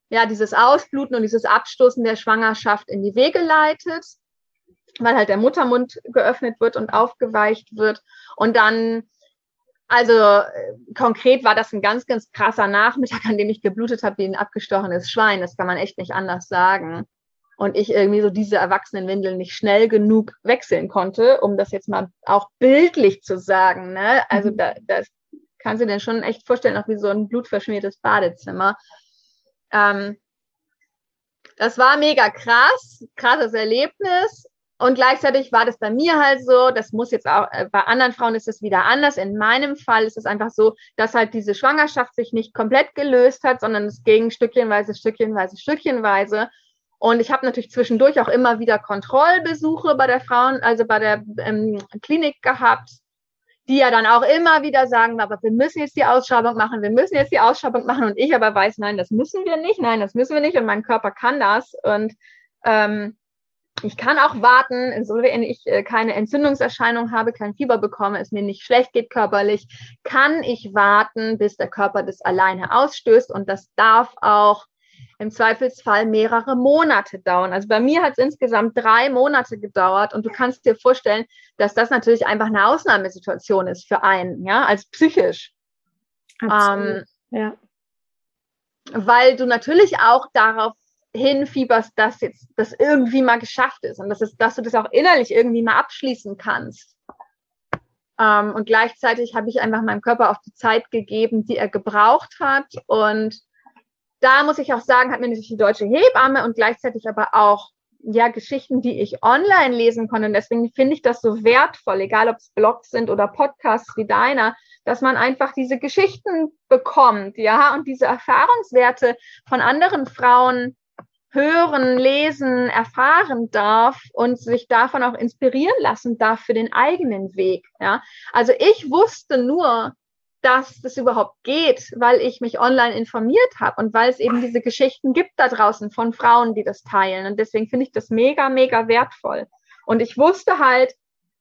ja, dieses Ausbluten und dieses Abstoßen der Schwangerschaft in die Wege leitet, weil halt der Muttermund geöffnet wird und aufgeweicht wird. Und dann, also äh, konkret war das ein ganz, ganz krasser Nachmittag, an dem ich geblutet habe wie ein abgestochenes Schwein. Das kann man echt nicht anders sagen und ich irgendwie so diese Erwachsenenwindeln nicht schnell genug wechseln konnte, um das jetzt mal auch bildlich zu sagen. Ne? Also mhm. da, das kannst du dir schon echt vorstellen, auch wie so ein blutverschmiertes Badezimmer. Ähm, das war mega krass, krasses Erlebnis. Und gleichzeitig war das bei mir halt so, das muss jetzt auch, äh, bei anderen Frauen ist es wieder anders. In meinem Fall ist es einfach so, dass halt diese Schwangerschaft sich nicht komplett gelöst hat, sondern es ging stückchenweise, stückchenweise, stückchenweise. Und ich habe natürlich zwischendurch auch immer wieder Kontrollbesuche bei der Frauen, also bei der ähm, Klinik gehabt, die ja dann auch immer wieder sagen, aber wir müssen jetzt die Ausschreibung machen, wir müssen jetzt die Ausschreibung machen. Und ich aber weiß, nein, das müssen wir nicht, nein, das müssen wir nicht. Und mein Körper kann das. Und ähm, ich kann auch warten, insofern ich äh, keine Entzündungserscheinung habe, kein Fieber bekomme, es mir nicht schlecht geht körperlich, kann ich warten, bis der Körper das alleine ausstößt. Und das darf auch im Zweifelsfall mehrere Monate dauern. Also bei mir hat es insgesamt drei Monate gedauert und du kannst dir vorstellen, dass das natürlich einfach eine Ausnahmesituation ist für einen, ja, als psychisch. Ähm, ja. Weil du natürlich auch darauf hinfieberst, dass jetzt das irgendwie mal geschafft ist und das ist, dass du das auch innerlich irgendwie mal abschließen kannst. Ähm, und gleichzeitig habe ich einfach meinem Körper auch die Zeit gegeben, die er gebraucht hat und da muss ich auch sagen, hat mir natürlich die deutsche Hebamme und gleichzeitig aber auch ja Geschichten, die ich online lesen konnte. Und deswegen finde ich das so wertvoll, egal ob es Blogs sind oder Podcasts wie deiner, dass man einfach diese Geschichten bekommt, ja, und diese Erfahrungswerte von anderen Frauen hören, lesen, erfahren darf und sich davon auch inspirieren lassen darf für den eigenen Weg, ja. Also ich wusste nur, dass das überhaupt geht, weil ich mich online informiert habe und weil es eben diese Geschichten gibt da draußen von Frauen, die das teilen. Und deswegen finde ich das mega, mega wertvoll. Und ich wusste halt,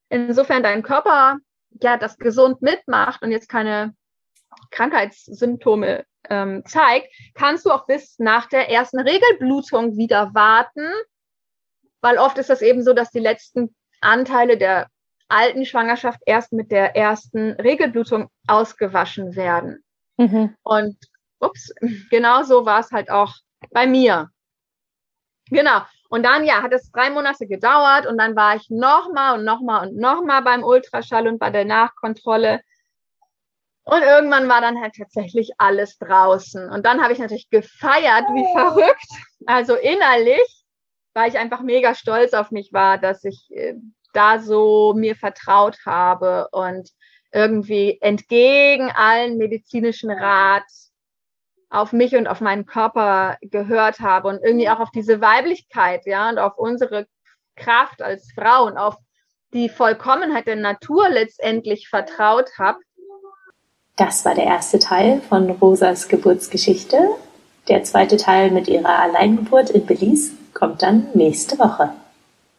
insofern dein Körper ja das gesund mitmacht und jetzt keine Krankheitssymptome ähm, zeigt, kannst du auch bis nach der ersten Regelblutung wieder warten, weil oft ist das eben so, dass die letzten Anteile der alten Schwangerschaft erst mit der ersten Regelblutung ausgewaschen werden. Mhm. Und ups, (laughs) genau so war es halt auch bei mir. Genau. Und dann, ja, hat es drei Monate gedauert und dann war ich nochmal und nochmal und nochmal beim Ultraschall und bei der Nachkontrolle. Und irgendwann war dann halt tatsächlich alles draußen. Und dann habe ich natürlich gefeiert, wie verrückt. Also innerlich, weil ich einfach mega stolz auf mich war, dass ich äh, da so mir vertraut habe und irgendwie entgegen allen medizinischen Rat auf mich und auf meinen Körper gehört habe und irgendwie auch auf diese Weiblichkeit, ja, und auf unsere Kraft als Frau und auf die Vollkommenheit der Natur letztendlich vertraut habe. Das war der erste Teil von Rosas Geburtsgeschichte. Der zweite Teil mit ihrer Alleingeburt in Belize kommt dann nächste Woche.